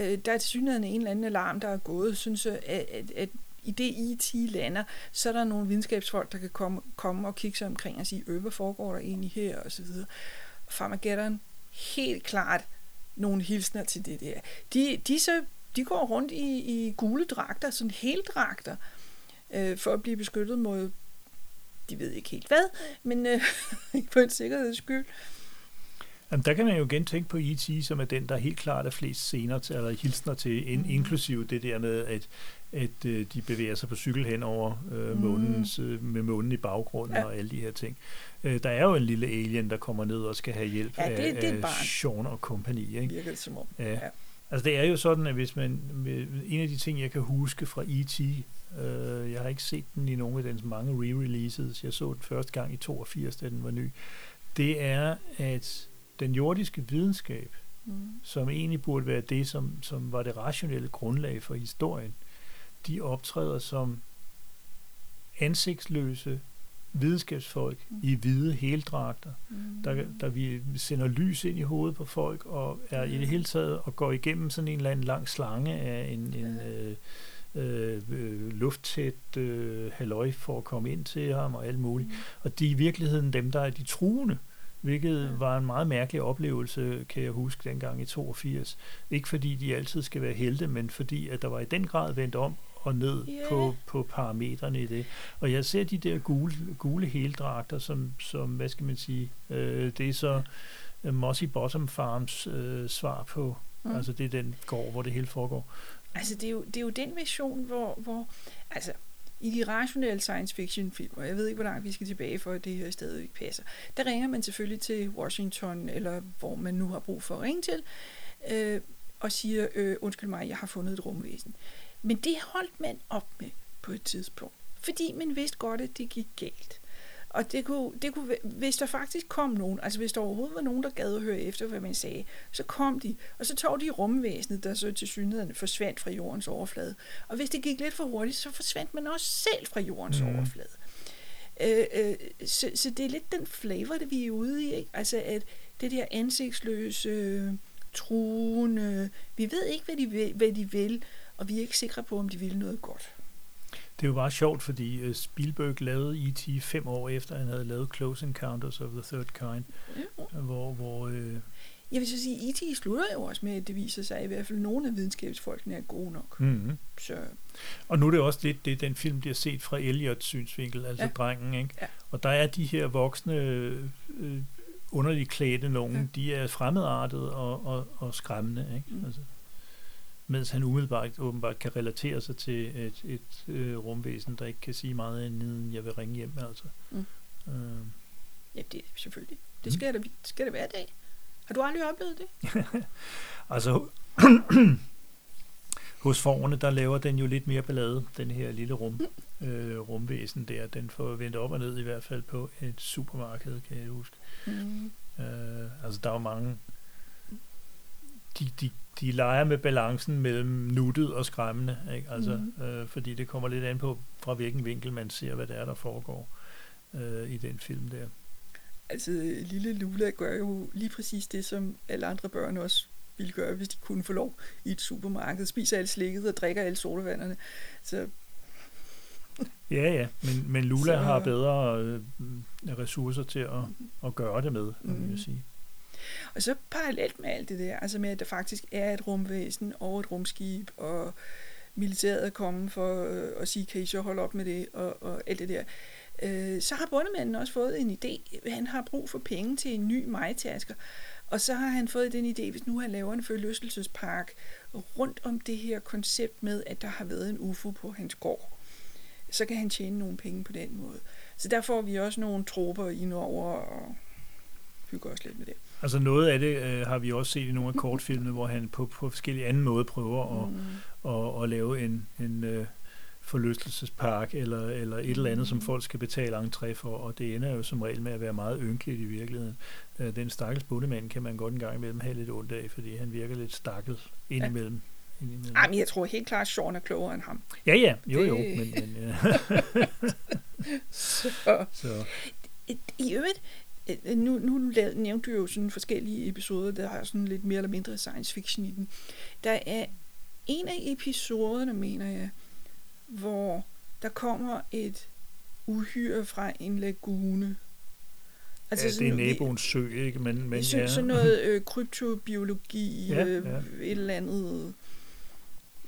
øh, der er til synligheden en eller anden alarm, der er gået, synes at, at, at i det IT lander, så er der nogle videnskabsfolk, der kan komme, komme og kigge sig omkring og sige, øh, hvad foregår der egentlig her, og så videre. Farmageddon, helt klart nogle hilsner til det der. De, de, så, de går rundt i, i gule dragter, sådan heldragter, øh, for at blive beskyttet mod, de ved ikke helt hvad, men øh, *laughs* på en sikkerheds skyld. Jamen, der kan man jo igen tænke på E.T., som er den, der helt klart er flest scener til, eller hilsner til, in, mm. inklusive det der med, at at øh, de bevæger sig på cykel hen over øh, mm. månens, øh, med månen i baggrunden ja. og alle de her ting. Øh, der er jo en lille alien, der kommer ned og skal have hjælp ja, det, af, det af Sean og company. Ikke? Virker det som om. Ja. ja. Altså det er jo sådan, at hvis man, en af de ting, jeg kan huske fra E.T., øh, jeg har ikke set den i nogle af dens mange re-releases, jeg så den første gang i 82, da den var ny, det er, at den jordiske videnskab, mm. som egentlig burde være det, som, som var det rationelle grundlag for historien, de optræder som ansigtsløse videnskabsfolk mm. i hvide heldragter, mm. der, der vi sender lys ind i hovedet på folk, og er mm. i det hele taget og går igennem sådan en eller anden lang slange af en, en øh, øh, øh, lufttæt øh, halløj for at komme ind til ham og alt muligt. Mm. Og de er i virkeligheden dem, der er de truende, hvilket var en meget mærkelig oplevelse, kan jeg huske, dengang i 82. Ikke fordi de altid skal være helte, men fordi at der var i den grad vendt om, og ned yeah. på, på parametrene i det. Og jeg ser de der gule, gule heldragter, som, som, hvad skal man sige, øh, det er så uh, Mossy Bottom Farms øh, svar på, mm. altså det er den gård, hvor det hele foregår. Altså det er jo, det er jo den vision, hvor, hvor altså i de rationelle science fiction film, og jeg ved ikke, hvor langt vi skal tilbage for, at det her stadig ikke passer, der ringer man selvfølgelig til Washington, eller hvor man nu har brug for at ringe til, øh, og siger, øh, undskyld mig, jeg har fundet et rumvæsen. Men det holdt man op med på et tidspunkt, fordi man vidste godt, at det gik galt. Og det kunne, det kunne, hvis der faktisk kom nogen, altså hvis der overhovedet var nogen, der gad at høre efter, hvad man sagde, så kom de, og så tog de rumvæsenet, der så til synligheden forsvandt fra jordens overflade. Og hvis det gik lidt for hurtigt, så forsvandt man også selv fra jordens mm. overflade. Øh, øh, så, så det er lidt den flavor, det vi er ude i, ikke? Altså at det der ansigtsløse, øh, truende, vi ved ikke, hvad de vil, hvad de vil og vi er ikke sikre på, om de ville noget godt. Det er jo bare sjovt, fordi uh, Spielberg lavede E.T. fem år efter, han havde lavet Close Encounters of the Third Kind, ja. hvor, hvor uh, Jeg vil så sige, E.T. slutter jo også med, at det viser sig, at i hvert fald nogle af videnskabsfolkene er gode nok. Mm-hmm. Så Og nu er det også lidt det, den film bliver set fra Elliots synsvinkel, altså Ja. drengen. Ikke? Ja. Og der er de her voksne, øh, underligt klædte nogen, Ja. de er fremmedartede og, og, og skræmmende. Ikke? Mm. Mm. Altså, mens han umiddelbart åbenbart kan relatere sig til et, et øh, rumvæsen, der ikke kan sige meget andet end, jeg vil ringe hjem. Altså. Mm. Øh, ja, det er selvfølgelig. Det Mm. skal, det, skal det hver dag. Har du aldrig oplevet det? *laughs* Altså, *clears throat* hos forerne, der laver den jo lidt mere ballade, den her lille rum, øh, rumvæsen der. Den får vendt op og ned i hvert fald på et supermarked, kan jeg huske. Mm. Øh, altså, der er jo mange... De, de, de leger med balancen mellem nuttet og skræmmende, ikke? Altså, Mhm. øh, fordi det kommer lidt an på, fra hvilken vinkel man ser, hvad det er, der foregår øh, i den film der. Altså, lille Lula gør jo lige præcis det, som alle andre børn også ville gøre, hvis de kunne få lov i et supermarked. Spiser alt slikket og drikker alle sodavanderne. Så Ja, ja, men, men Lula Så- har bedre øh, ressourcer til at, at gøre det med, mm. Mhm. vil jeg sige. Og så parallelt med alt det der, altså med, at der faktisk er et rumvæsen og et rumskib, og militæret er kommet for øh, at sige, kan I så holde op med det, og, og alt det der. Øh, så har bundemanden også fået en idé. Han har brug for penge til en ny majtasker. Og så har han fået den idé, hvis nu han laver en forlystelsespark rundt om det her koncept med, at der har været en UFO på hans gård, så kan han tjene nogle penge på den måde. Så der får vi også nogle tropper ind over og hygger os lidt med det. Altså noget af det øh, har vi også set i nogle af kortfilmene, hvor han på, på forskellige anden måde prøver at, Mm. at, at lave en, en øh, forlystelsespark eller, eller et eller andet, som Mhm. folk skal betale entré for, og det ender jo som regel med at være meget ynkeligt i virkeligheden. Øh, den stakkels bundemand kan man godt en gang imellem have lidt ondt af, fordi han virker lidt stakkel indimellem. indimellem. Ej, men jeg tror helt klart, at Sean er klogere end ham. Ja, ja, jo, jo, men, men ja. *laughs* Så, *laughs* så, I øvrigt, nu, nu lav- nævnte du jo sådan forskellige episoder, der har sådan lidt mere eller mindre science fiction i den. Der er en af episoderne, mener jeg, hvor der kommer et uhyre fra en lagune. altså, ja, det er naboens sø, ikke? Men, men så, ja. sådan noget øh, kryptobiologi, *laughs* Ja, øh, ja. et eller andet.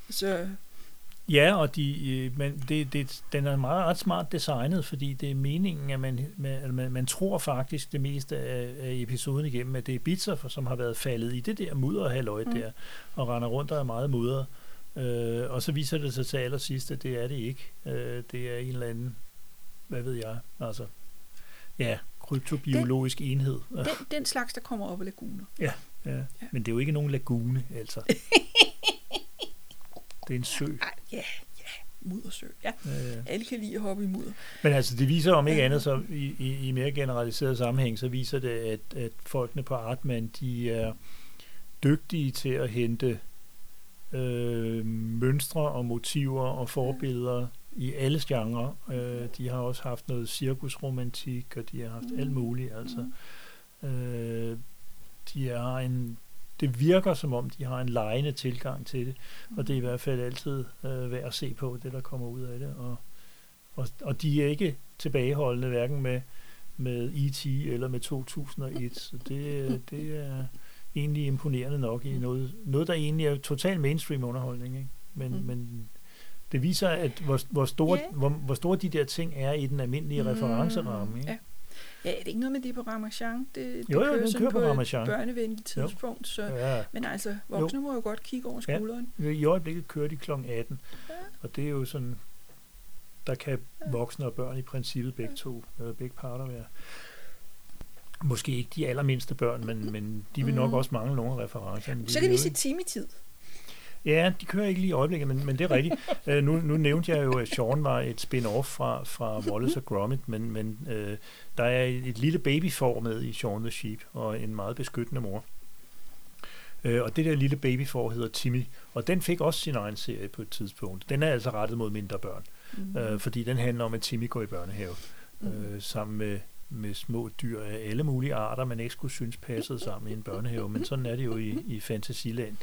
Så Ja, og de, øh, men det, det, den er meget ret smart designet, fordi det er meningen, at man, man, man, man tror faktisk det meste af, af episoden igennem, at det er Bitzer, som har været faldet i det der mudderhalløj Mm. der, og render rundt og er meget mudder. Øh, og så viser det sig til allersidst, at det er det ikke. Øh, det er en eller anden, hvad ved jeg, altså, ja, kryptobiologisk enhed. den, den slags, der kommer op af laguner. *laughs* Ja, men det er jo ikke nogen lagune, altså. *laughs* Det er en sø. Ej, ja, ja, muddersø. Ja, Øh, alle kan lide at hoppe i mudder. Men altså, det viser om ikke Ja. andet, så i, i, i mere generaliseret sammenhæng, så viser det, at, at folkene på Artman, de er dygtige til at hente øh, mønstre og motiver og forbilleder i alle genrer. Øh, de har også haft noget cirkusromantik, og de har haft Mm. alt muligt. Altså, Mm. øh, de har en, det virker som om, de har en lejende tilgang til det, og det er i hvert fald altid øh, værd at se på, det der kommer ud af det. Og, og, og de er ikke tilbageholdende, hverken med, med E.T. eller med 2001, så det, det er egentlig imponerende nok i noget, noget der egentlig er total mainstream underholdning. Ikke? Men, Mm. men det viser, at hvor, hvor, store, Ja. hvor, hvor store de der ting er i den almindelige Mm, referenceramme. Ikke? Ja. Ja, er det ikke noget med det på Ramachan? Det, det Jo, jo, kører den kører på et Ramachan. børnevenligt Jo. tidspunkt. Så, Ja. men altså, voksne må jo godt kigge over Ja. skulderen. I øjeblikket kører de kl. 18, Ja. og det er jo sådan, der kan voksne og børn i princippet begge to, eller begge parter være. Måske ikke de allermindste børn, men, men de vil nok Mm. også mangle nogle af referencerne. Så kan vi se timetid. Ja, de kører ikke lige i øjeblikket, men, men det er rigtigt. uh, *laughs* nu, nu nævnte jeg jo, at Sean var et spin-off fra, fra Wallace og Gromit, men, men uh, der er et, et lille babyfor med i Sean the Sheep, og en meget beskyttende mor. Uh, og det der lille babyfor hedder Timmy, og den fik også sin egen serie på et tidspunkt. Den er altså rettet mod mindre børn, Mm. uh, fordi den handler om, at Timmy går i børnehave, Mm. uh, sammen med, med små dyr af alle mulige arter, man ikke skulle synes passede sammen i en børnehave, men sådan er det jo i, i fantasiland.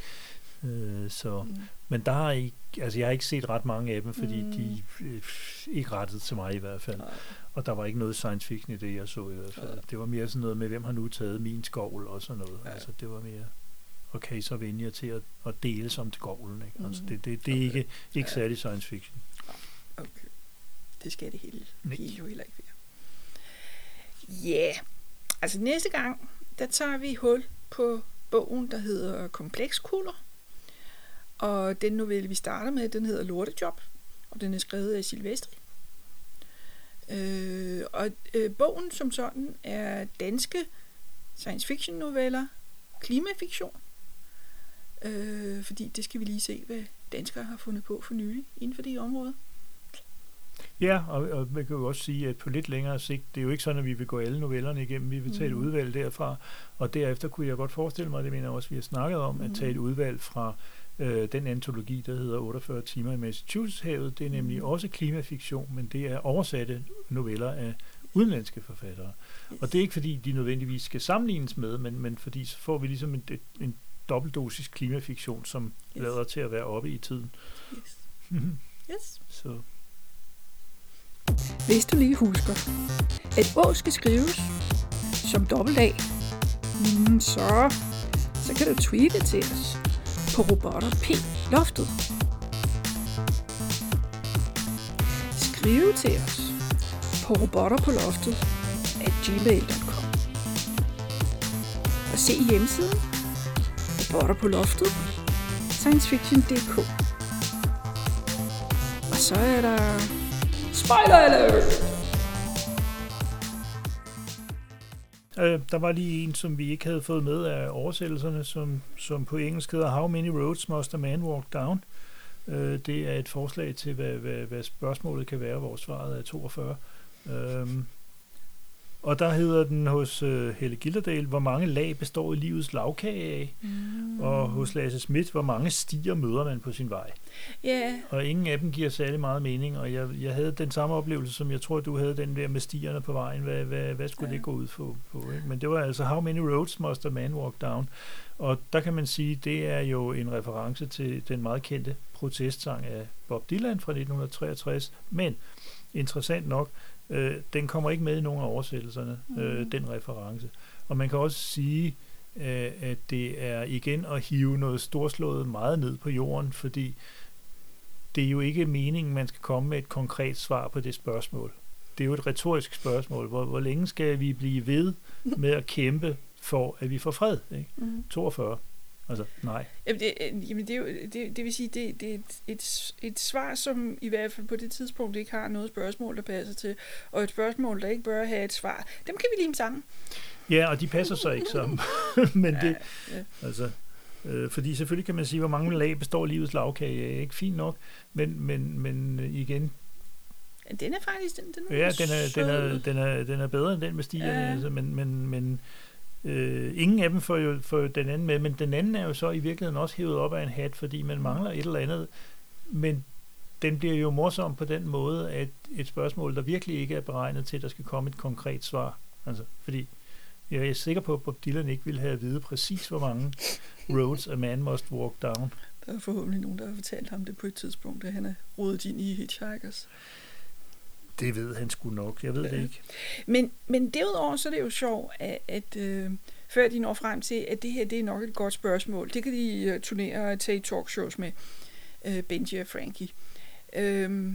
Øh, så, mm. Men der har ikke, altså jeg har ikke set ret mange af dem, fordi mm. de øh, ikke rettet til mig i hvert fald. Nej. Og der var ikke noget science fiction i det, jeg så i hvert fald. Ja. Det var mere sådan noget med, hvem har nu taget min skovl og sådan noget. Ja. Altså det var mere, okay, så vender jeg til at, at dele som skovlen. Ikke? Altså det, det, det er okay. ikke, ikke ja. særlig science fiction. Okay. Det skal det hele, hele jo heller ikke være. Ja, yeah. altså næste gang, der tager vi hul på bogen, der hedder Komplekskulder. Og den novelle, vi starter med, den hedder Lortejob, og den er skrevet af Silvestri. Øh, og øh, bogen som sådan er danske science fiction noveller, klimafiktion. Øh, fordi det skal vi lige se, hvad danskere har fundet på for nylig inden for det område. Ja, og, og man kan jo også sige, at på lidt længere sigt, det er jo ikke sådan, at vi vil gå alle novellerne igennem. Vi vil tage mm. et udvalg derfra, og derefter kunne jeg godt forestille mig, det mener jeg også, vi har snakket om, mm. at tage et udvalg fra øh, den antologi, der hedder 48 timer i Massachusetts-havet. Det er nemlig mm. også klimafiktion, men det er oversatte noveller af udenlandske forfattere. Yes. Og det er ikke fordi, de nødvendigvis skal sammenlignes med, men, men fordi så får vi ligesom en, en, en dobbeltdosis klimafiktion, som yes. lader til at være oppe i tiden. Yes. yes. Så. Hvis du lige husker, at Å skal skrives som dobbelt A, mm, så, så kan du tweete til os på robotter P loftet. Skriv til os på robotter på loftet at gmail.com og se hjemmesiden robotter på loftet sciencefiction.dk og så er der Spoiler alert! Øh, der var lige en, som vi ikke havde fået med af oversættelserne, som, som på engelsk hedder How many roads must a man walk down? Øh, det er et forslag til, hvad, hvad, hvad spørgsmålet kan være, hvor svaret er 42. Øh, og der hedder den hos uh, Helle Gilderdal, hvor mange lag består i livets lavkage af. Mm. Og hos Lasse Schmidt, hvor mange stier møder man på sin vej. Yeah. Og ingen af dem giver særlig meget mening. Og jeg, jeg havde den samme oplevelse, som jeg tror, du havde den der med stierne på vejen. Hvad, hvad, hvad skulle yeah. det gå ud på? på ikke? Men det var altså How Many Roads Must a Man Walk Down? Og der kan man sige, det er jo en reference til den meget kendte protestsang af Bob Dylan fra 1963. Men interessant nok, øh, den kommer ikke med i nogen af oversættelserne, mm. øh, den reference. Og man kan også sige, øh, at det er igen at hive noget storslået meget ned på jorden, fordi det er jo ikke meningen, man skal komme med et konkret svar på det spørgsmål. Det er jo et retorisk spørgsmål. Hvor, hvor længe skal vi blive ved med at kæmpe for, at vi får fred? Ikke? Mm. 42. Altså, nej. Jamen, det, øh, jamen det, er jo, det, det vil sige, det, det er et, et, et svar, som i hvert fald på det tidspunkt ikke har noget spørgsmål, der passer til, og et spørgsmål, der ikke bør have et svar. Dem kan vi lige sammen. Ja, og de passer så ikke sammen. *laughs* Men ja, det, ja. altså, øh, fordi selvfølgelig kan man sige, hvor mange lag består livets lavkage af. Ikke fint nok, men, men, men igen, den er faktisk den, den er Ja, den er, den, er, den, er, den er bedre end den med stierne, ja. altså, men, men, men Øh, ingen af dem får jo, får jo den anden med, men den anden er jo så i virkeligheden også hævet op af en hat, fordi man mangler et eller andet. Men den bliver jo morsom på den måde, at et spørgsmål, der virkelig ikke er beregnet til, at der skal komme et konkret svar. Altså, fordi jeg er sikker på, at Bob Dylan ikke ville have at vide præcis, hvor mange roads a man must walk down. Der er forhåbentlig nogen, der har fortalt ham det på et tidspunkt, da han er rodet ind i Hitchhikers. Det ved han sgu nok, jeg ved ja. det ikke. Men, men derudover så er det jo sjovt, at, at øh, før de når frem til, at det her det er nok et godt spørgsmål, det kan de uh, turnere og tage talkshows med øh, Benji og Frankie. Øh,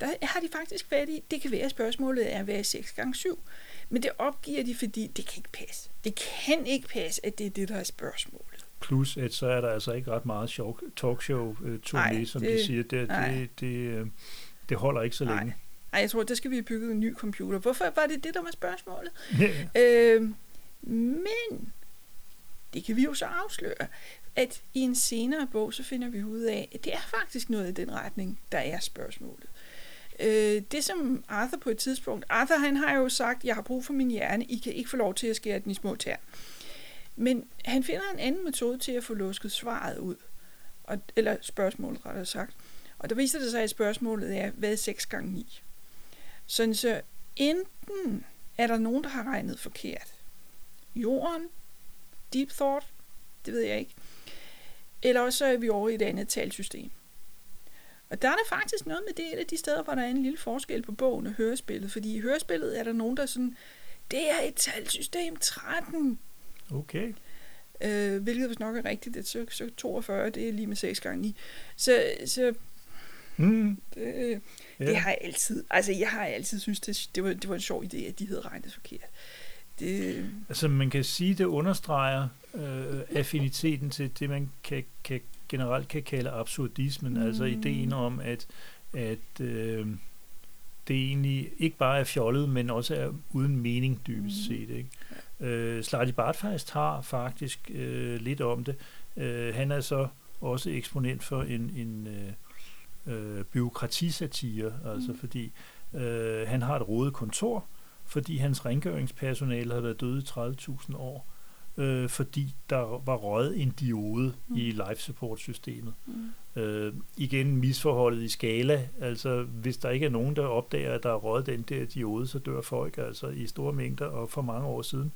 der har de faktisk fat i, det kan være, at spørgsmålet er, hvad er 6 gange 7? Men det opgiver de, fordi det kan ikke passe. Det kan ikke passe, at det er det, der er spørgsmålet. Plus, at så er der altså ikke ret meget sjov talkshow-turné, som det, de siger. Det, det, det, øh, det holder ikke så længe. Nej. Ej, jeg tror, der skal vi have bygget en ny computer. Hvorfor var det det, der var spørgsmålet? Yeah. Øh, men det kan vi jo så afsløre, at i en senere bog, så finder vi ud af, at det er faktisk noget i den retning, der er spørgsmålet. Øh, det som Arthur på et tidspunkt, Arthur han har jo sagt, jeg har brug for min hjerne, I kan ikke få lov til at skære den i små tær. Men han finder en anden metode til at få lusket svaret ud. Og, eller spørgsmålet rettere sagt. Og der viser det sig, at spørgsmålet er, hvad er 6 gange 9? Sådan så enten er der nogen, der har regnet forkert. Jorden, deep thought, det ved jeg ikke. eller også så er vi over i et andet talsystem. Og der er der faktisk noget med det, et af de steder, hvor der er en lille forskel på bogen og hørespillet. Fordi i hørespillet er der nogen, der sådan, det er et talsystem 13. Okay. Øh, hvilket hvis nok er rigtigt, at så, så 42, det er lige med 6 gange 9. Så, så Mm. det, Ja. det har jeg altid, altså jeg har altid synes det, det, var, det var en sjov idé, at de havde regnet forkert. Det, Altså man kan sige, det understreger øh, affiniteten til det, man kan, kan, generelt kan kalde absurdismen. Mm. Altså Mm. ideen om, at, at øh, det egentlig ikke bare er fjollet, men også er uden mening dybest Mm. set. Ikke? Øh, Slarty Bartfast har faktisk øh, lidt om det. Øh, han er så også eksponent for en, en øh, øh, byråkratisatire, altså Mm. fordi øh, han har et rodet kontor, fordi hans rengøringspersonale havde været døde i 30.000 år, øh, fordi der var røget en diode Mm. i life support systemet. mm, Øh, igen misforholdet i skala, altså hvis der ikke er nogen, der opdager, at der er røget den der diode, så dør folk altså i store mængder og for mange år siden.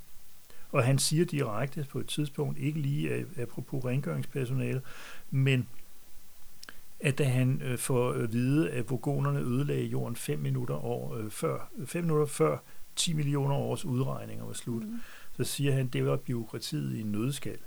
Og han siger direkte på et tidspunkt, ikke lige apropos rengøringspersonale, men at da han øh, får at vide, at vogonerne ødelagde jorden 5 minutter, år, øh, før, 5 minutter før 10 millioner års udregninger var slut, mm, så siger han, at det var byråkratiet i en nødskal.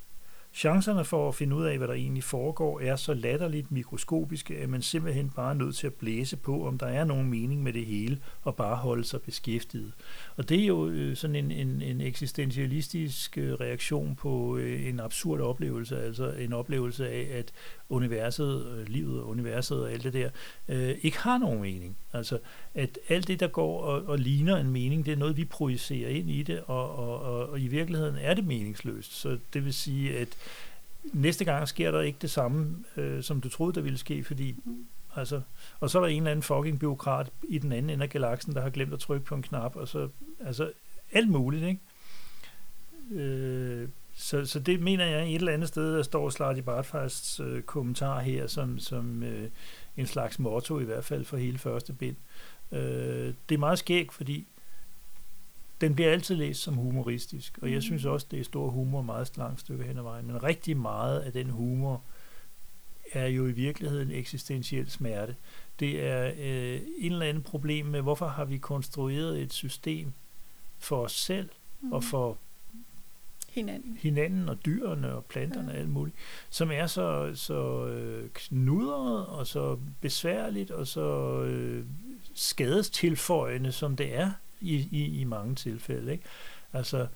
Chancerne for at finde ud af, hvad der egentlig foregår, er så latterligt mikroskopiske, at man simpelthen bare er nødt til at blæse på, om der er nogen mening med det hele, og bare holde sig beskæftiget. Og det er jo øh, sådan en, en, en eksistentialistisk øh, reaktion på øh, en absurd oplevelse, altså en oplevelse af, at universet, øh, livet og universet og alt det der, øh, ikke har nogen mening. Altså, at alt det, der går og, og ligner en mening, det er noget, vi projicerer ind i det, og, og, og, og i virkeligheden er det meningsløst. Så det vil sige, at næste gang sker der ikke det samme, øh, som du troede, der ville ske, fordi altså, og så er der en eller anden fucking byråkrat i den anden ende af galaksen, der har glemt at trykke på en knap, og så, altså, alt muligt, ikke? Øh, så, så det mener jeg et eller andet sted, der står Slarty Bartfasts øh, kommentar her, som, som øh, en slags motto i hvert fald for hele første bind. Øh, det er meget skægt, fordi den bliver altid læst som humoristisk, og jeg Mhm. synes også, det er stor humor meget langt stykke hen ad vejen, men rigtig meget af den humor er jo i virkeligheden eksistentiel smerte. Det er øh, en eller anden problem med, hvorfor har vi konstrueret et system for os selv mm. og for hinanden. hinanden og dyrene og planterne Ja. og alt muligt, som er så, så øh, knudret og så besværligt og så øh, skadestilføjende, som det er i, i, i mange tilfælde. Ikke? Altså,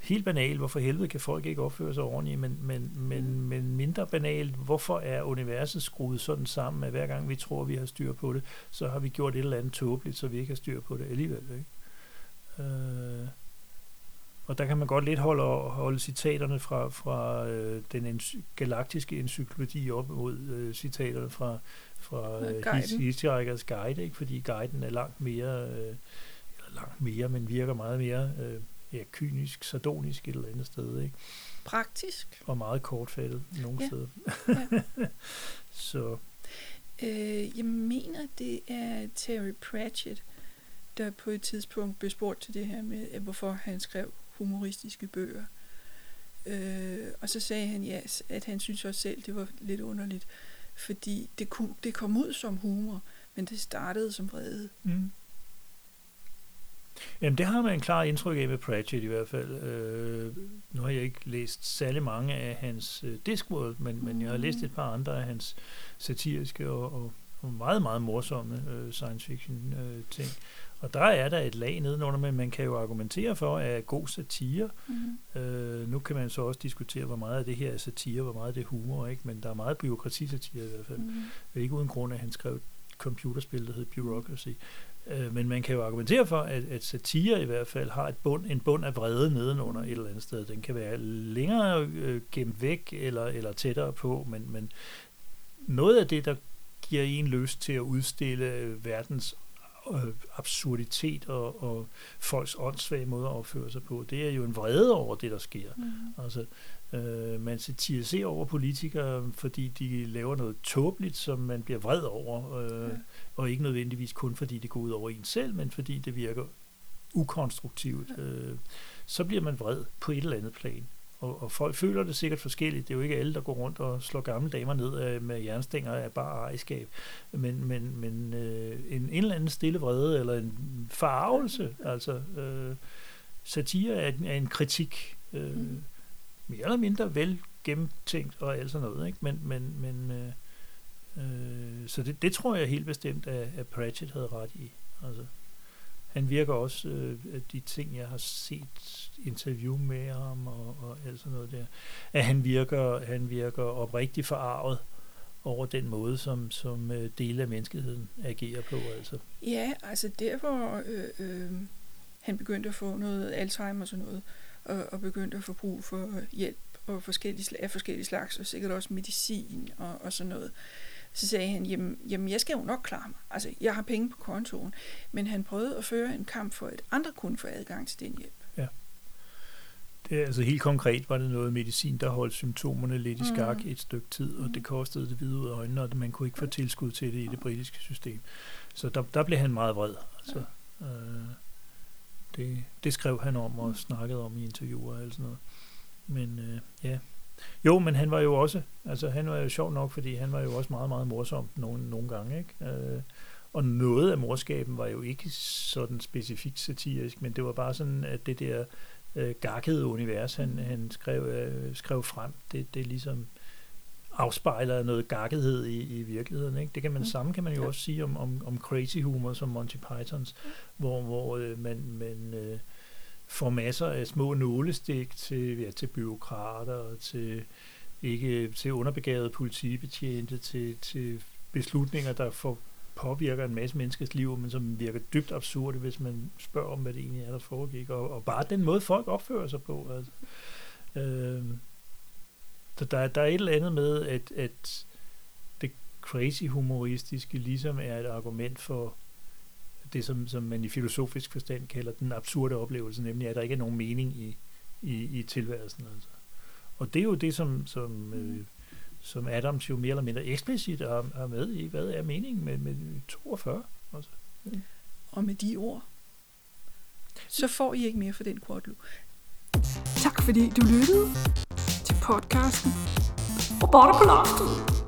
helt banalt, hvorfor helvede kan folk ikke opføre sig ordentligt, men, men, men, men mindre banalt, hvorfor er universet skruet sådan sammen, at hver gang vi tror, vi har styr på det, så har vi gjort et eller andet tåbeligt, så vi ikke har styr på det alligevel. Ikke? Øh, og der kan man godt lidt holde, holde citaterne fra, fra øh, den ens, galaktiske encyklopædi op mod øh, citaterne fra, fra øh, guiden. Hitchhiker's Guide, ikke? fordi guiden er langt mere, øh, eller langt mere, men virker meget mere øh, ja, kynisk, sardonisk et eller andet sted, ikke? Praktisk. og meget kortfattet nogle Ja. steder. Ja. *laughs* Så Øh, jeg mener, det er Terry Pratchett, der på et tidspunkt blev spurgt til det her med, hvorfor han skrev humoristiske bøger. Øh, og så sagde han, ja, at han synes også selv, det var lidt underligt, fordi det, kunne, det kom ud som humor, men det startede som vrede. Mm. Jamen, det har man en klar indtryk af med Pratchett i hvert fald. Øh, nu har jeg ikke læst særlig mange af hans øh, Discworld, men, men jeg har læst et par andre af hans satiriske og, og, og meget, meget morsomme øh, science fiction øh, ting. Og der er der et lag nedenunder, men man kan jo argumentere for, at god satire, Mm. øh, nu kan man så også diskutere, hvor meget af det her er satire, hvor meget af det er humor, ikke? men der er meget byråkratisatire i hvert fald. Mm. Er ikke uden grund, at han skrev et computerspil, der hed Bureaucracy. Øh, men man kan jo argumentere for, at, at satire i hvert fald har et bund, en bund af vrede nedenunder et eller andet sted. Den kan være længere øh, gemt væk eller, eller tættere på, men, men noget af det, der giver en lyst til at udstille øh, verdens øh, absurditet og, og folks åndssvage måde at opføre sig på, det er jo en vrede over det, der sker. Mm. Altså, øh, man satiriserer over politikere, fordi de laver noget tåbeligt, som man bliver vred over, øh, Ja. og ikke nødvendigvis kun fordi det går ud over en selv, men fordi det virker ukonstruktivt. Øh, så bliver man vred på et eller andet plan. Og, og folk føler det sikkert forskelligt. Det er jo ikke alle, der går rundt og slår gamle damer ned øh, med jernstænger af bare ejerskab. Men, men, men øh, en, en eller anden stille vrede, eller en farvelse, altså øh, satire er, er en kritik, øh, mm. mere eller mindre vel gennemtænkt og alt sådan noget. Ikke? Men, men, men øh, øh, så det, det tror jeg helt bestemt, at, at Pratchett havde ret i. Altså han virker også, øh, de ting, jeg har set interview med ham og, og alt sådan noget der, at han virker, han virker oprigtigt forarvet over den måde, som, som øh, dele af menneskeheden agerer på. Altså. Ja, altså der hvor øh, øh, han begyndte at få noget Alzheimer og sådan noget, og, og begyndte at få brug for hjælp og forskellige, af forskellige slags, og sikkert også medicin og, og sådan noget. Øh, så sagde han, jamen, jamen jeg skal jo nok klare mig. Altså, jeg har penge på kontoen. Men han prøvede at føre en kamp for, at andre kunne få adgang til den hjælp. Ja. Det er altså helt konkret var det noget medicin, der holdt symptomerne lidt i mm. skak mm. et stykke tid, og mm. det kostede det hvide ud af øjnene, og man kunne ikke få tilskud til det i det britiske system. Så der, der blev han meget vred. Altså, ja. øh, det, det skrev han om og mm. snakkede om i interviewer og sådan noget. Men øh, ja, jo, men han var jo også, altså han var jo sjov nok, fordi han var jo også meget, meget morsom nogle, nogle gange, ikke? Øh, og noget af morskaben var jo ikke sådan specifikt satirisk, men det var bare sådan, at det der øh, gakkede univers, han, han skrev, øh, skrev frem, det, det ligesom afspejler noget gakkethed i, i virkeligheden. Ikke? Det kan man mm. samme kan man jo også sige om, om, om crazy humor som Monty Pythons, hvor, hvor øh, man, man øh, får masser af små nålestik til, ja, til byråkrater, til ikke til underbegavede politibetjente, til, til beslutninger, der får påvirker en masse menneskers liv, men som virker dybt absurde, hvis man spørger om, hvad det egentlig er, der foregik. Og, og bare den måde, folk opfører sig på. Altså. Øh, så der, der er et eller andet med, at, at det crazy humoristiske ligesom er et argument for det, som, som man i filosofisk forstand kalder den absurde oplevelse, nemlig at der ikke er nogen mening i, i, i tilværelsen. Altså. Og det er jo det, som, som, øh, som Adams jo mere eller mindre eksplicit er, er med i. Hvad er meningen med, med 42? Altså. Ja. Og med de ord, så får I ikke mere for den kortlue. Tak fordi du lyttede til podcasten Robotter på Loftet.